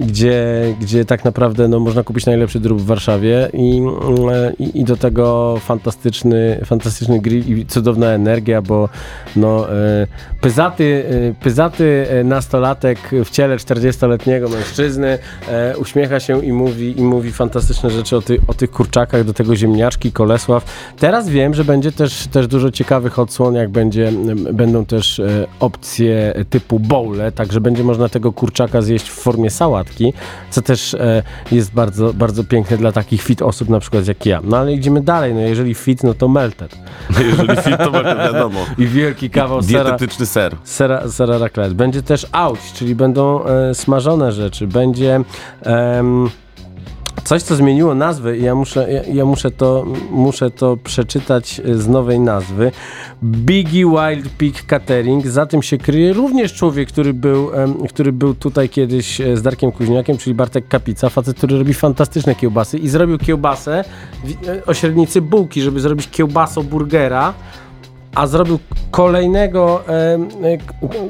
gdzie, gdzie tak naprawdę no, można kupić najlepszy drób w Warszawie i, e, i, i do tego fantastyczny, fantastyczny grill i cudowna energia, bo no, e, pyzaty, e, pyzaty e, nastolatek w ciele 40-letniego mężczyzny e, uśmiecha się i mówi, i mówi fantastyczne rzeczy o, ty, o tych kurczakach, do tego ziemniaczki, Kolesław. Teraz wiem, że będzie też, też dużo ciekawych odsłon, jak będzie, będą też e, opcje typu bowle, także będzie można tego kurczaka zjeść w formie sałatki, co też e, jest bardzo, bardzo piękne dla takich fit osób na przykład jak ja. No ale idziemy dalej, no jeżeli fit, no to melted. (laughs) Jeżeli fit, to będzie wiadomo. (laughs) I wielki kawał sera. Dietetyczny ser. Sera, sera raclette. Będzie też auć, czyli będą e, smażone rzeczy. Będzie em, coś, co zmieniło nazwę i ja muszę, ja, ja muszę, to, muszę to przeczytać e, z nowej nazwy. Biggie Wild Pig Catering. Za tym się kryje również człowiek, który był, który był tutaj kiedyś e, z Darkiem Kuźniakiem, czyli Bartek Kapica, facet, który robi fantastyczne kiełbasy i zrobił kiełbasę e, o średnicy bułki, żeby zrobić kiełbaso burgera a zrobił kolejnego,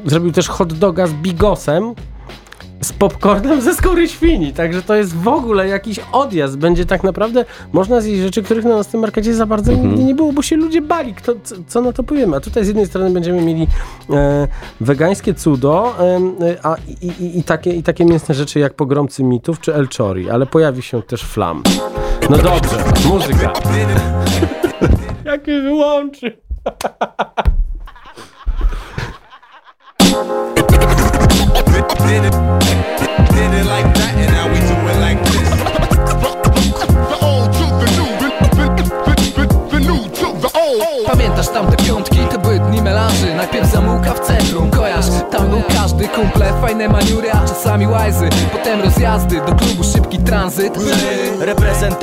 zrobił też hot doga z bigosem, z popcornem ze skóry świni, także to jest w ogóle jakiś odjazd. Będzie tak naprawdę, można zjeść rzeczy, których na naszym markecie za bardzo nigdy nie było, bo się ludzie bali, Kto, co, co na to powiemy. A tutaj z jednej strony będziemy mieli e, wegańskie cudo, e, a i, i, i, takie, i takie mięsne rzeczy jak pogromcy mitów czy El Chori, ale pojawi się też flam. No dobrze, muzyka. (laughs) Jak mnie wyłączy? (laughs)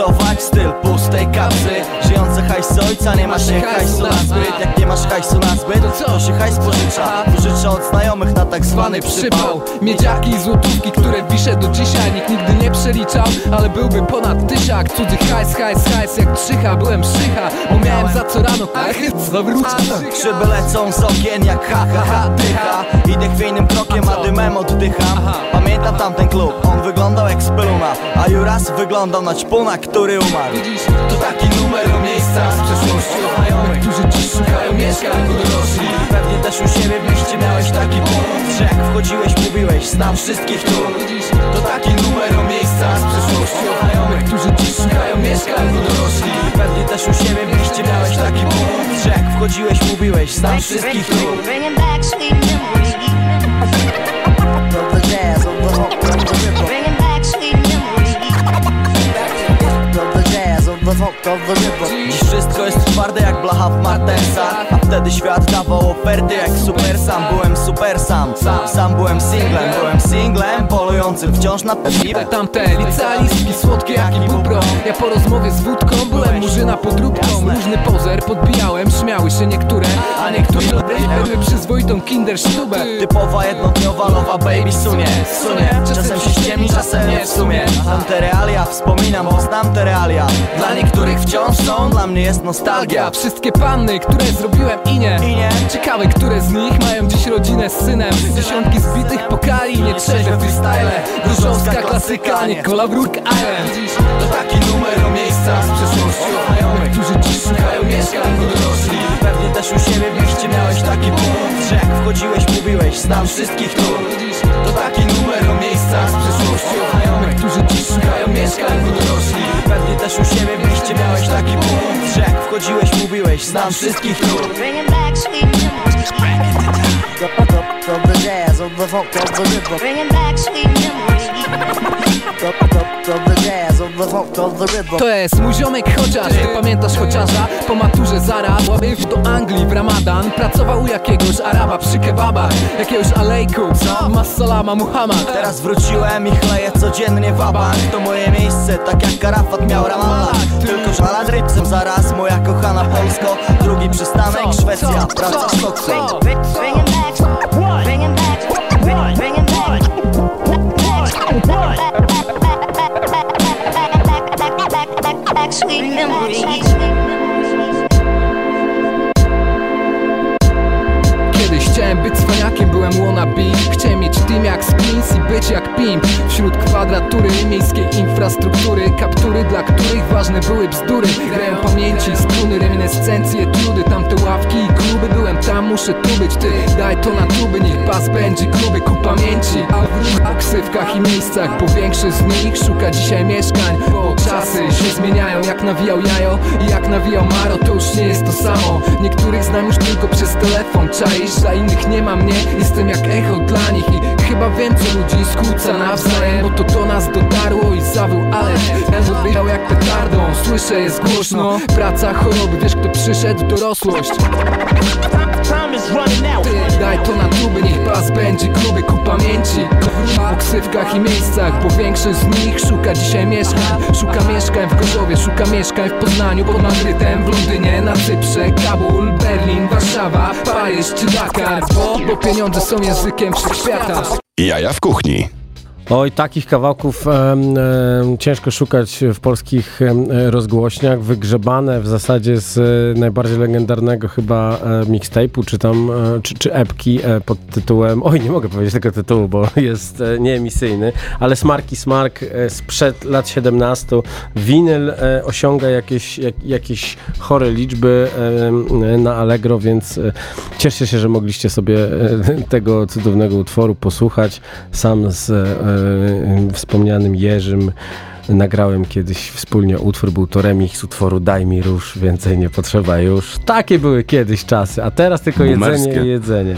Reprezentować styl pustej kapsy Żyjący hajs ojca, nie masz się hajsu na zbyt. Jak nie masz hajsu na zbyt, to się hajs pożycza. Pożycza od znajomych na tak zwany przypał. Miedziaki i złotówki, które wiszę do dzisiaj Nikt nigdy nie przeliczał, ale byłby ponad tysiak. Cudzy hajs, hajs, hajs jak trzycha. Byłem szycha, bo miałem za co rano co wróci Szyby lecą z okien jak ha ha ha dycha Idę chwiejnym krokiem, a dymem oddycham Pamiętam tamten klub, on wyglądał jak speluna. A Juras wyglądał na ćpuna, który umarł. To taki numer o miejscach z przeszłości którzy dziś szukają mieszkań, bo dorośli Pewnie też u siebie w mieście miałeś taki punkt Że jak wchodziłeś mówiłeś, znam wszystkich tu. To taki numer o miejscach z przeszłości. O znajomych, którzy dziś szukają mieszkań, bo dorośli Pewnie też u siebie w mieście miałeś taki punkt Że jak wchodziłeś mówiłeś, znam wszystkich tu. Rhythm Dziś wszystko jest twarde jak blacha w Martensach A wtedy świat dawał oferty jak super sam Byłem super sam, sam, sam byłem singlem Byłem singlem psem polującym wciąż na piwę Tamte licealistki słodkie jak i bubro. Ja po rozmowie z wódką byłem murzyna podróbką. Różny pozer podbijałem, śmiały się niektóre A niektóre były przyzwoitą kindersztubę Typowa jednodniowa lowa baby sunie Sunie, czasem się ściemni, czasem nie w sumie. Znam te realia, wspominam, bo znam te realia. Dla niektórych wciąż są, dla mnie jest nostalgia. Wszystkie panny, które zrobiłem i nie. I nie. Ciekawe, które z nich mają dziś rodzinę z synem. Dziesiątki zbitych pokali, nietrzeźwe freestyle Gruszowska klasyka, nie kola wróg Island Dziś to taki numer o miejscach z przeszłości O znajomych, którzy dziś szukają mieszkań, bo dorośli. Pewnie też u siebie w mieście miałeś taki punkt Że jak wchodziłeś mówiłeś, znam wszystkich tu. Dziś to taki numer o miejscach z przeszłości O znajomych, którzy dziś szukają mieszkań, bo dorośli Pewnie też u siebie w mieście miałeś taki punkt Że jak wchodziłeś mówiłeś, znam wszystkich tu. Bringing back sweet memories. To jest mój ziomek chociaż. Ty pamiętasz chociaża? Po maturze zaraz Łabił do Anglii w Ramadan. Pracował u jakiegoś Araba przy kebabach. Jakiegoś alejku, co? Massalama Muhammad. Teraz wróciłem i chleję codziennie wabank To moje miejsce, tak jak Karafat miał Ramallah Tylko że Madrycem zaraz moja kochana Polsko. Drugi przystanek Szwecja, praca Sztokholm sweet memories. Chciałem być cwaniakiem, byłem wannabe Chciałem mieć team jak Skins i być jak Pimp. Wśród kwadratury miejskiej infrastruktury Kaptury, dla których ważne były bzdury. Grają pamięci, struny, reminiscencje, trudy Tamte ławki i kluby, byłem tam, muszę tu być Ty, daj to na tuby, niech pas będzie gruby ku pamięci. A w ksywkach i miejscach, bo większość z nich szuka dzisiaj mieszkań. Bo czasy się zmieniają, jak nawijał jajo i jak nawijał Maro To już nie jest to samo, niektórych znam już tylko przez telefon Czaisz, za innych nie ma mnie, jestem jak echo dla nich I chyba więcej ludzi skłóca nawzajem Bo to do nas dotarło i zawył ale Ten odbierał jak petardą, słyszę jest głośno. Praca, choroby, wiesz kto przyszedł, dorosłość Ty, daj to na tuby, niech pas będzie gruby ku pamięci O ksywkach i miejscach, bo większość z nich szuka dzisiaj mieszkań Szuka mieszkań w Gorzowie, szuka mieszkań w Poznaniu Pod Madrytem, w Londynie, na Cyprze, Kabul, Berlin, Warszawa, Paryż czy Dakar Bo, bo pieniądze są językiem wszechświata Jaja w kuchni. Oj, takich kawałków em, em, ciężko szukać w polskich em, rozgłośniach, wygrzebane w zasadzie z e, najbardziej legendarnego chyba e, mixtape'u, czy tam, e, czy, czy epki e, pod tytułem, oj, nie mogę powiedzieć tego tytułu, bo (laughs) jest e, nieemisyjny, ale Smarki Smark e, sprzed lat 17. Winyl e, osiąga jakieś, jak, jakieś chore liczby e, na Allegro, więc e, cieszę się, że mogliście sobie e, tego cudownego utworu posłuchać. Sam z e, wspomnianym Jerzym nagrałem kiedyś wspólnie utwór, był to remix utworu Daj mi róż, więcej nie potrzeba już. Takie były kiedyś czasy, a teraz tylko Boomerskie. jedzenie i jedzenie.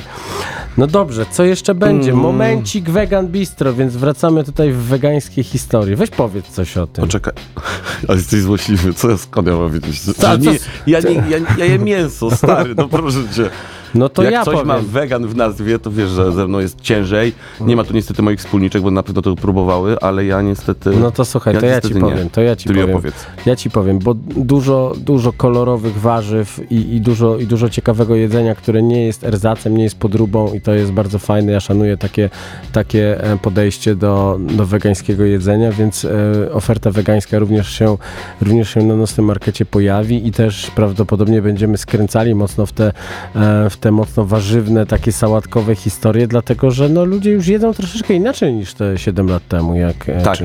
No dobrze, co jeszcze będzie? Mm. Momencik Vegan Bistro, więc wracamy tutaj w wegańskie historie. Weź powiedz coś o tym. Poczekaj, (laughs) ale jesteś złośliwy, co ja skąd ja mam wiedzieć? Co- nie, ja, nie, ja, ja jem mięso, stary, no proszę cię. No to Jak ja coś powiem. ma wegan w nazwie, to wiesz, że ze mną jest ciężej. Nie ma tu niestety moich wspólniczek, bo na pewno to próbowały, ale ja niestety... No to słuchaj, to ja ci nie. powiem, to ja ci Ty powiem. opowiedz. Ja ci powiem, bo dużo, dużo kolorowych warzyw i, i, dużo, i dużo ciekawego jedzenia, które nie jest erzacem, nie jest podróbą i to jest bardzo fajne. Ja szanuję takie, takie e, podejście do, do wegańskiego jedzenia, więc e, oferta wegańska również się, również się na nocnym markecie pojawi i też prawdopodobnie będziemy skręcali mocno w te, e, w te mocno warzywne, takie sałatkowe historie, dlatego że no, ludzie już jedzą troszeczkę inaczej niż te 7 lat temu. Jak, e, Tak, czy-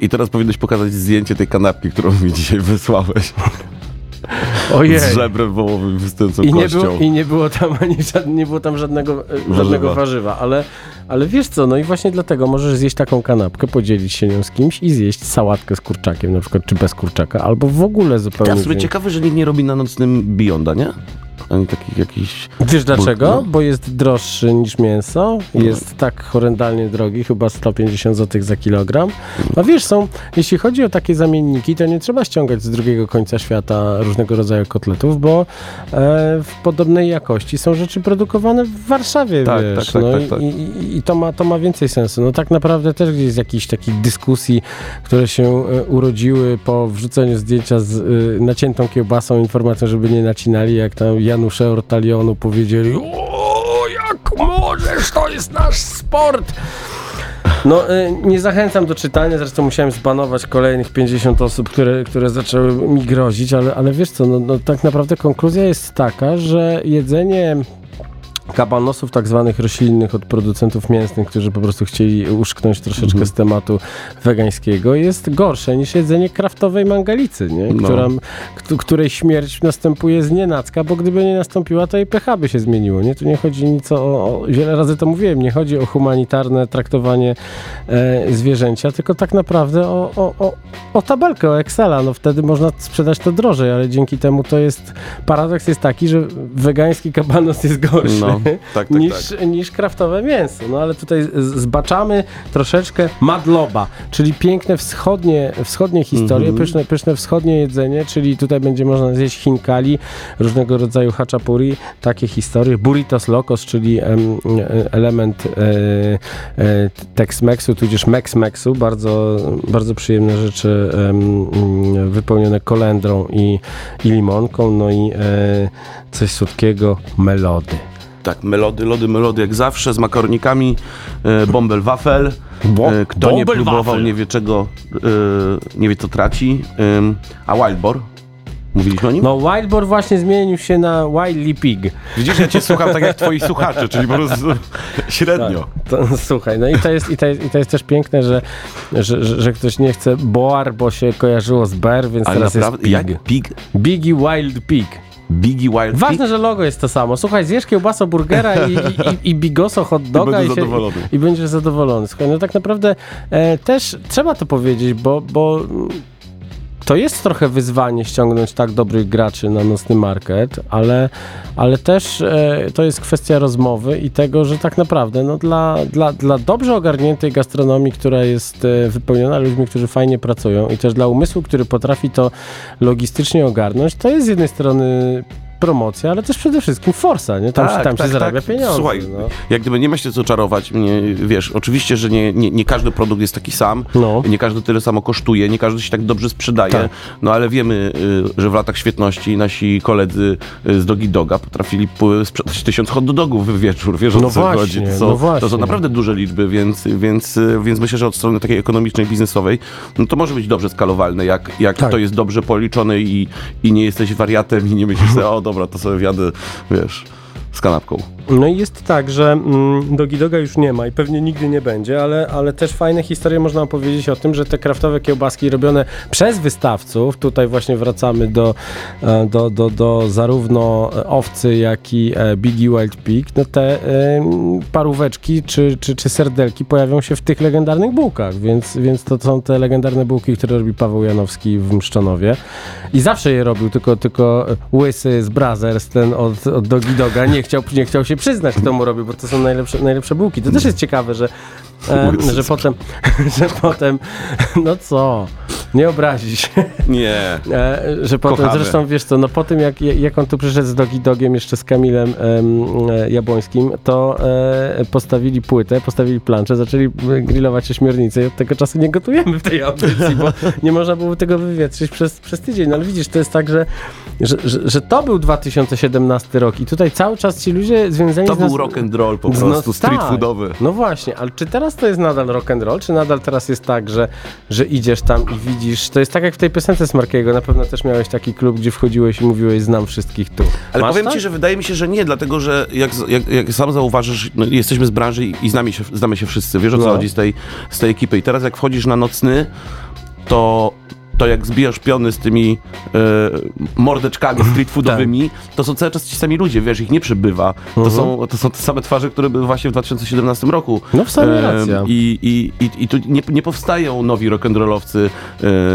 i, i teraz powinieneś pokazać zdjęcie tej kanapki, którą mi dzisiaj wysłałeś. Ojej. Z żebrem wołowym wystającą I nie, było, I nie było tam ani żad, nie było tam żadnego, e, żadnego warzywa, ale, ale wiesz co, no i właśnie dlatego możesz zjeść taką kanapkę, podzielić się nią z kimś i zjeść sałatkę z kurczakiem na przykład, czy bez kurczaka, albo w ogóle zupełnie Ja w sumie ciekawy, że nikt nie robi na nocnym Beyonda, nie? Ani takich jakichś... Wiesz dlaczego? no. Bo jest droższy niż mięso, jest tak horrendalnie drogi, chyba 150 zł za kilogram. A wiesz, są, jeśli chodzi o takie zamienniki, to nie trzeba ściągać z drugiego końca świata różnego rodzaju kotletów, bo e, w podobnej jakości są rzeczy produkowane w Warszawie, Tak, wiesz. tak, tak, no tak, i, tak. i, i to, ma, to ma więcej sensu. No tak naprawdę też gdzieś z jakichś takich dyskusji, które się e, urodziły po wrzuceniu zdjęcia z e, naciętą kiełbasą, informacją, żeby nie nacinali, jak tam Janusze Ortalionu powiedzieli o, jak możesz, to jest nasz sport. No, y, nie zachęcam do czytania, zresztą musiałem zbanować kolejnych 50 osób, które, które zaczęły mi grozić, ale, ale wiesz co, no, no, tak naprawdę konkluzja jest taka, że jedzenie kabanosów tak zwanych roślinnych od producentów mięsnych, którzy po prostu chcieli uszknąć troszeczkę Mhm. z tematu wegańskiego, jest gorsze niż jedzenie kraftowej mangalicy, nie? No. Która, k- której śmierć następuje z nienacka, bo gdyby nie nastąpiła, to i pH by się zmieniło. Nie? Tu nie chodzi nic o, o, wiele razy to mówiłem, nie chodzi o humanitarne traktowanie e, zwierzęcia, tylko tak naprawdę o, o, o, o tabelkę, o Excela. No wtedy można sprzedać to drożej, ale dzięki temu to jest, paradoks jest taki, że wegański kabanos jest gorszy No, tak, tak, niż, tak. niż kraftowe mięso. No ale tutaj zbaczamy troszeczkę madloba, czyli piękne wschodnie, wschodnie historie, Mhm. pyszne, pyszne wschodnie jedzenie, czyli tutaj będzie można zjeść chinkali, różnego rodzaju haczapuri, takie historie. Burritos locos, czyli em, e, element e, e, Tex-Mexu, tudzież Mex-Mexu, bardzo, bardzo przyjemne rzeczy em, mm, wypełnione kolendrą i, i limonką, no i e, coś słodkiego, melody. Tak, melody, lody, melody jak zawsze, z makaronikami, e, bąbel wafel. Bo- E, Kto nie próbował, wafel. nie wie czego, e, nie wie co traci. A Wild Boar? Mówiliśmy o nim? No Wild Boar właśnie zmienił się na Wildly Pig. Widzisz, ja cię słucham tak jak twoi (laughs) słuchacze, czyli po prostu średnio. To, słuchaj, no i to jest, i to jest, i to jest też piękne, że, że, że, że ktoś nie chce Boar, bo się kojarzyło z Bear, więc Ale teraz naprawdę, jest Pig. jak pig? Biggie Wild Pig. Biggie Wild Ważne, Pig? że logo jest to samo. Słuchaj, zjesz kiełbaso burgera i, i, i, i bigoso hot doga będziesz i, się, zadowolony. i będziesz zadowolony. Słuchaj, no tak naprawdę e, też trzeba to powiedzieć, bo, bo to jest trochę wyzwanie ściągnąć tak dobrych graczy na nocny market, ale, ale też e, to jest kwestia rozmowy i tego, że tak naprawdę no, dla, dla, dla dobrze ogarniętej gastronomii, która jest e, wypełniona ludźmi, którzy fajnie pracują i też dla umysłu, który potrafi to logistycznie ogarnąć, to jest z jednej strony promocja, ale też przede wszystkim forsa, nie? Tam, się, tam się zarabia pieniądze. Tak, Słuchaj, no. jak gdyby nie ma się co czarować, mnie, wiesz, oczywiście, że nie, nie, nie każdy produkt jest taki sam, No. nie każdy tyle samo kosztuje, nie każdy się tak dobrze sprzedaje, Tak. no ale wiemy, y, że w latach świetności nasi koledzy y, z Dogi Doga potrafili p- sprzedać tysiąc hot dogów w wieczór, wiesz o No co właśnie, chodzi. To są, no właśnie. to są naprawdę duże liczby, więc, więc, y, więc myślę, że od strony takiej ekonomicznej, biznesowej, no to może być dobrze skalowalne, jak, jak Tak. to jest dobrze policzone i, i nie jesteś wariatem i nie myślisz sobie, o dobra, to sobie wjadę, wiesz, z kanapką. No i jest tak, że mm, Dogi Doga już nie ma i pewnie nigdy nie będzie, ale, ale też fajne historie można opowiedzieć o tym, że te kraftowe kiełbaski robione przez wystawców, tutaj właśnie wracamy do, e, do, do, do zarówno owcy, jak i e, Biggie Wild Pig, no te em, paróweczki czy, czy, czy serdelki pojawią się w tych legendarnych bułkach, więc, więc to są te legendarne bułki, które robi Paweł Janowski w Mszczonowie i zawsze je robił, tylko, tylko łysy z Brothers, ten od, od Dogi Doga nie chciał, nie chciał się przyznać, kto mu robił, bo to są najlepsze, najlepsze bułki. To też jest ciekawe, że, (laughs) e, że potem, (laughs) że potem, no co, nie obrazić się. Nie. E, że potem, Kochamy. zresztą wiesz co, no po tym jak, jak on tu przyszedł z Dogi Dogiem jeszcze z Kamilem em, e, Jabłońskim, to e, postawili płytę, postawili planczę, zaczęli grillować ośmiornicę i od tego czasu nie gotujemy w tej audycji, bo nie można było tego wywietrzyć przez, przez tydzień. No ale widzisz, to jest tak, że, że, że, że to był 2017 rok i tutaj cały czas ci ludzie związani To z nas... był rock and roll po No prostu, street tak. foodowy. No właśnie, ale czy teraz to jest nadal rock and roll, czy nadal teraz jest tak, że, że idziesz tam i widzisz, to jest tak jak w tej piosence Smarkiego, na pewno też miałeś taki klub, gdzie wchodziłeś i mówiłeś, znam wszystkich tu. Ale Masz powiem tak? ci, że wydaje mi się, że nie, dlatego że jak, jak, jak sam zauważysz, no, jesteśmy z branży i, i znamy, się, znamy się wszyscy, wiesz o co No. chodzi z tej, z tej ekipy. I teraz jak wchodzisz na nocny, to to jak zbijasz piony z tymi e, mordeczkami street foodowymi, Tak. to są cały czas ci sami ludzie, wiesz, ich nie przybywa. To, Mhm. są, to są te same twarze, które były właśnie w 2017 roku. No w sumie racja. I, i, i, i tu nie, nie powstają nowi rock'n'rollowcy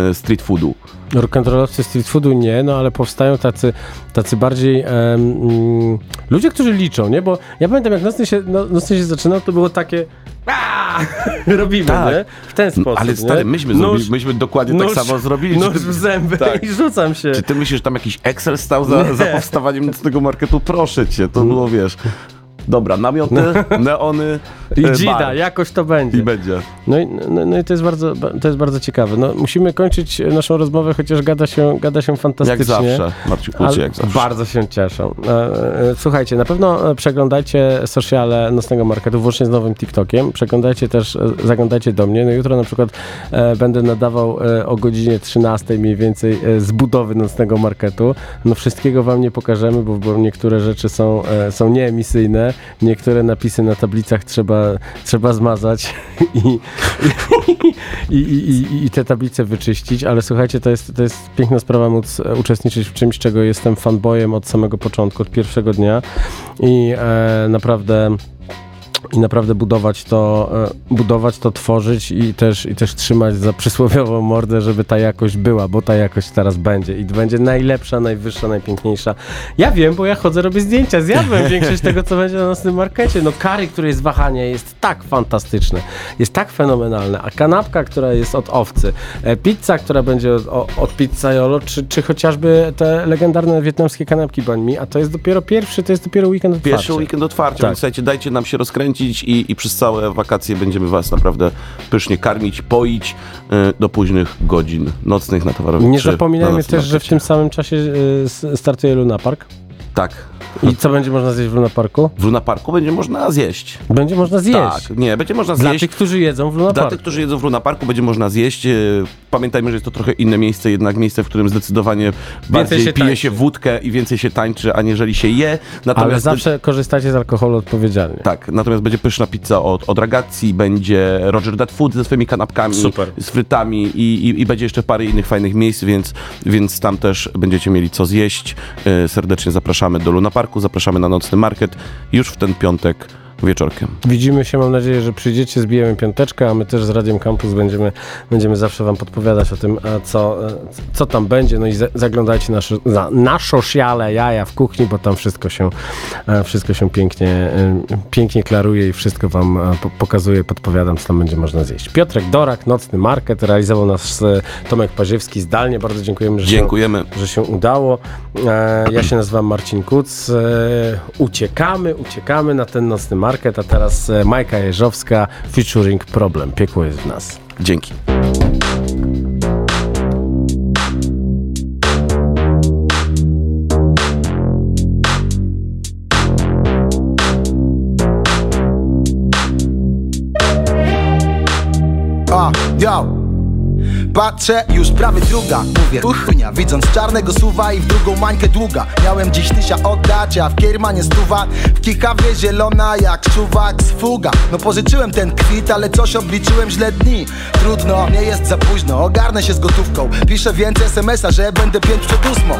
e, street foodu. Rock'n'rollowcy street foodu nie, no ale powstają tacy, tacy bardziej em, mm, ludzie, którzy liczą, nie? Bo ja pamiętam, jak nocny się, no, nocny się zaczynał, to było takie "Aaa!" (laughs) robimy, Tak. nie? W ten sposób, Ale nie? stary, myśmy, Nóż- zrobili, myśmy dokładnie nóż- tak samo zrobili. Nóż w zęby Tak. i rzucam się. Czy ty myślisz, że tam jakiś Excel stał za, za powstawaniem nocnego marketu? Proszę cię, to było, wiesz... Dobra, namioty, (laughs) neony, I e, dzida, bar. jakoś to będzie. I będzie. No i, no, no i to, jest bardzo, to jest bardzo ciekawe. No, musimy kończyć naszą rozmowę, chociaż gada się, gada się fantastycznie. Jak zawsze, Marciu Kucie, Ale jak zawsze. Bardzo się cieszę. E, e, Słuchajcie, na pewno przeglądajcie sociale Nocnego Marketu, włącznie z nowym TikTokiem. Przeglądajcie też, e, zaglądajcie do mnie. No jutro na przykład będę nadawał o godzinie 13 mniej więcej z budowy Nocnego Marketu. No wszystkiego wam nie pokażemy, bo, bo niektóre rzeczy są, są nieemisyjne, niektóre napisy na tablicach trzeba, trzeba zmazać (laughs) i, i, i, i, te tablice wyczyścić, ale słuchajcie, to jest, to jest piękna sprawa móc e, uczestniczyć w czymś, czego jestem fanboyem od samego początku, od pierwszego dnia i e, naprawdę i naprawdę budować to, e, budować to, tworzyć i też, i też trzymać za przysłowiową mordę, żeby ta jakość była, bo ta jakość teraz będzie i będzie najlepsza, najwyższa, najpiękniejsza. Ja wiem, bo ja chodzę, robię zdjęcia, zjadłem (laughs) większość tego, co będzie na naszym markecie. No kary, który jest wahanie, jest tak fantastyczne, jest tak fenomenalne, a kanapka, która jest od owcy, e, pizza, która będzie od, od pizzaiolo, czy, czy chociażby te legendarne wietnamskie kanapki banh mi, a to jest dopiero pierwszy, to jest dopiero weekend otwarcia. Pierwszy weekend otwarcia, Tak. więc słuchajcie, dajcie nam się rozkręcić i, i przez całe wakacje będziemy was naprawdę pysznie karmić, poić y, do późnych godzin nocnych na towarowych Nie na zapominajmy też, że w tym samym czasie y, startuje Luna Park. Tak. I co będzie można zjeść w Luna Parku? W Luna Parku będzie można zjeść. Będzie można zjeść. Tak, nie, będzie można Dla zjeść. tych, którzy jedzą w Luna Dla Parku. tych, którzy jedzą w Luna Parku, będzie można zjeść. E, Pamiętajmy, że jest to trochę inne miejsce, jednak miejsce, w którym zdecydowanie bardziej się pije tańczy. się wódkę i więcej się tańczy, aniżeli się je. Ale Natomiast zawsze korzystacie z alkoholu odpowiedzialnie. Tak, natomiast będzie pyszna pizza od, od Ragazzi, będzie Roger That Food ze swoimi kanapkami, Super. z frytami i, i, i będzie jeszcze parę innych fajnych miejsc, więc, więc tam też będziecie mieli co zjeść. E, Serdecznie zapraszamy do Luna Parku, zapraszamy na nocny market już w ten piątek wieczorkiem. Widzimy się, mam nadzieję, że przyjdziecie, zbijemy piąteczkę, a my też z Radiem Campus będziemy, będziemy zawsze wam podpowiadać o tym, e, co, e, co tam będzie. No i za- zaglądajcie na, sz- za, na sociale jaja w kuchni, bo tam wszystko się, e, wszystko się pięknie, pięknie klaruje i wszystko wam po- pokazuje, podpowiadam, co tam będzie można zjeść. Piotrek Dorak, Nocny Market, realizował nas Tomek Paziewski zdalnie. Bardzo dziękujemy, że Dziękujemy. Się, że się udało. Ja się nazywam Marcin Kuc. Uciekamy, uciekamy na ten Nocny Market, a teraz e, Majka Jeżowska featuring Problem. Piekło jest w nas. Dzięki. Patrzę, już prawie druga. Mówię, uchnia, widząc czarnego suwa I w drugą mańkę długa. Miałem dziś tysia oddać, a w kiermanie stuwa. W kichawie zielona jak czuwak z fuga. No pożyczyłem ten kwit, ale coś obliczyłem źle dni. Trudno, nie jest za późno Ogarnę się z gotówką. Piszę więcej smsa, że będę pięć przed ósmą.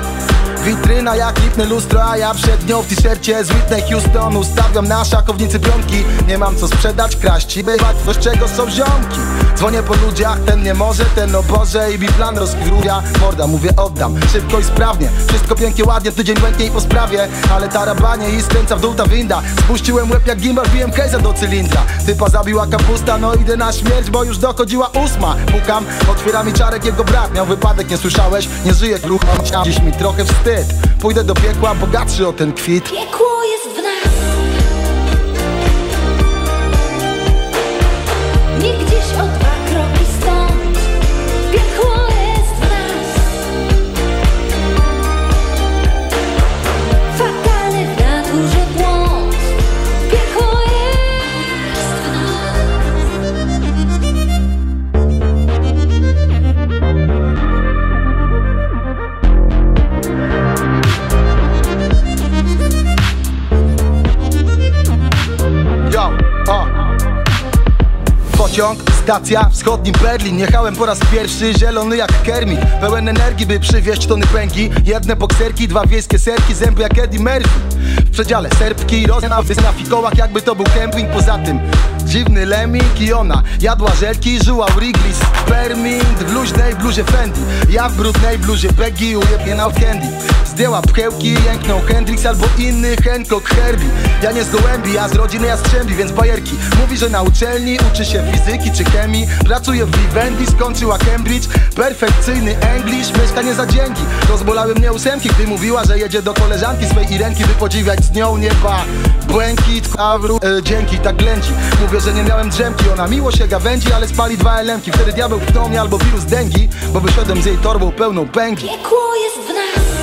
Witryna jak lipne lustro, a ja przed nią w t-shircie z Whitney Houston. Ustawiam na szachownicy piątki Nie mam co sprzedać, kraść i bywać coś czego są ziomki? Dzwonię po ludziach, ten nie może, ten o Boże I biplan rozkwiruje, morda mówię oddam. Szybko i sprawnie, wszystko pięknie, ładnie Tydzień błęknie po sprawie, ale tarabanie I skręca w dół ta winda. Spuściłem łeb jak gimbal, biłem hejza do cylindra. Typa zabiła kapusta, no idę na śmierć Bo już dochodziła ósma. Pukam, otwiera mi czarek jego brat Miał wypadek, nie słyszałeś? Nie żyję krucho Dziś mi trochę wstyd. Pójdę do piekła, bogatszy o ten kwit. Piekło jest stacja, wschodni Berlin Jechałem po raz pierwszy, zielony jak Kermit Pełen energii, by przywieźć tony pęgi. Jedne bokserki, dwa wiejskie serki, zęby jak Eddie Murphy. W przedziale serbki, rozna na fikołach jakby to był kemping. Poza tym dziwny lemming i ona. Jadła żelki, żyła Wrigley's Spermint w luźnej bluzie Fendi. Ja w brudnej bluzie Peggy ujebniena od candy Zdjęła pchełki, jęknął Hendrix albo inny Hancock Herbie. Ja nie z gołębi, a z rodziny Jastrzębi, więc bajerki. Mówi, że na uczelni uczy się fizyki czy chemii. Pracuje w Vivendi, skończyła Cambridge. Perfekcyjny English, mieszkanie za dzięki. Rozbolały mnie ósemki, gdy mówiła, że jedzie do koleżanki swej Irenki By podziwiać z nią nieba Błękit, awru, e, dzięki, tak ględzi Mówię, że nie miałem drzemki, ona miło się gawędzi Ale spali dwa elemki, wtedy diabeł pchnął mnie albo wirus dengi Bo wyszedłem z jej torbą pełną pęki Piekło jest w nas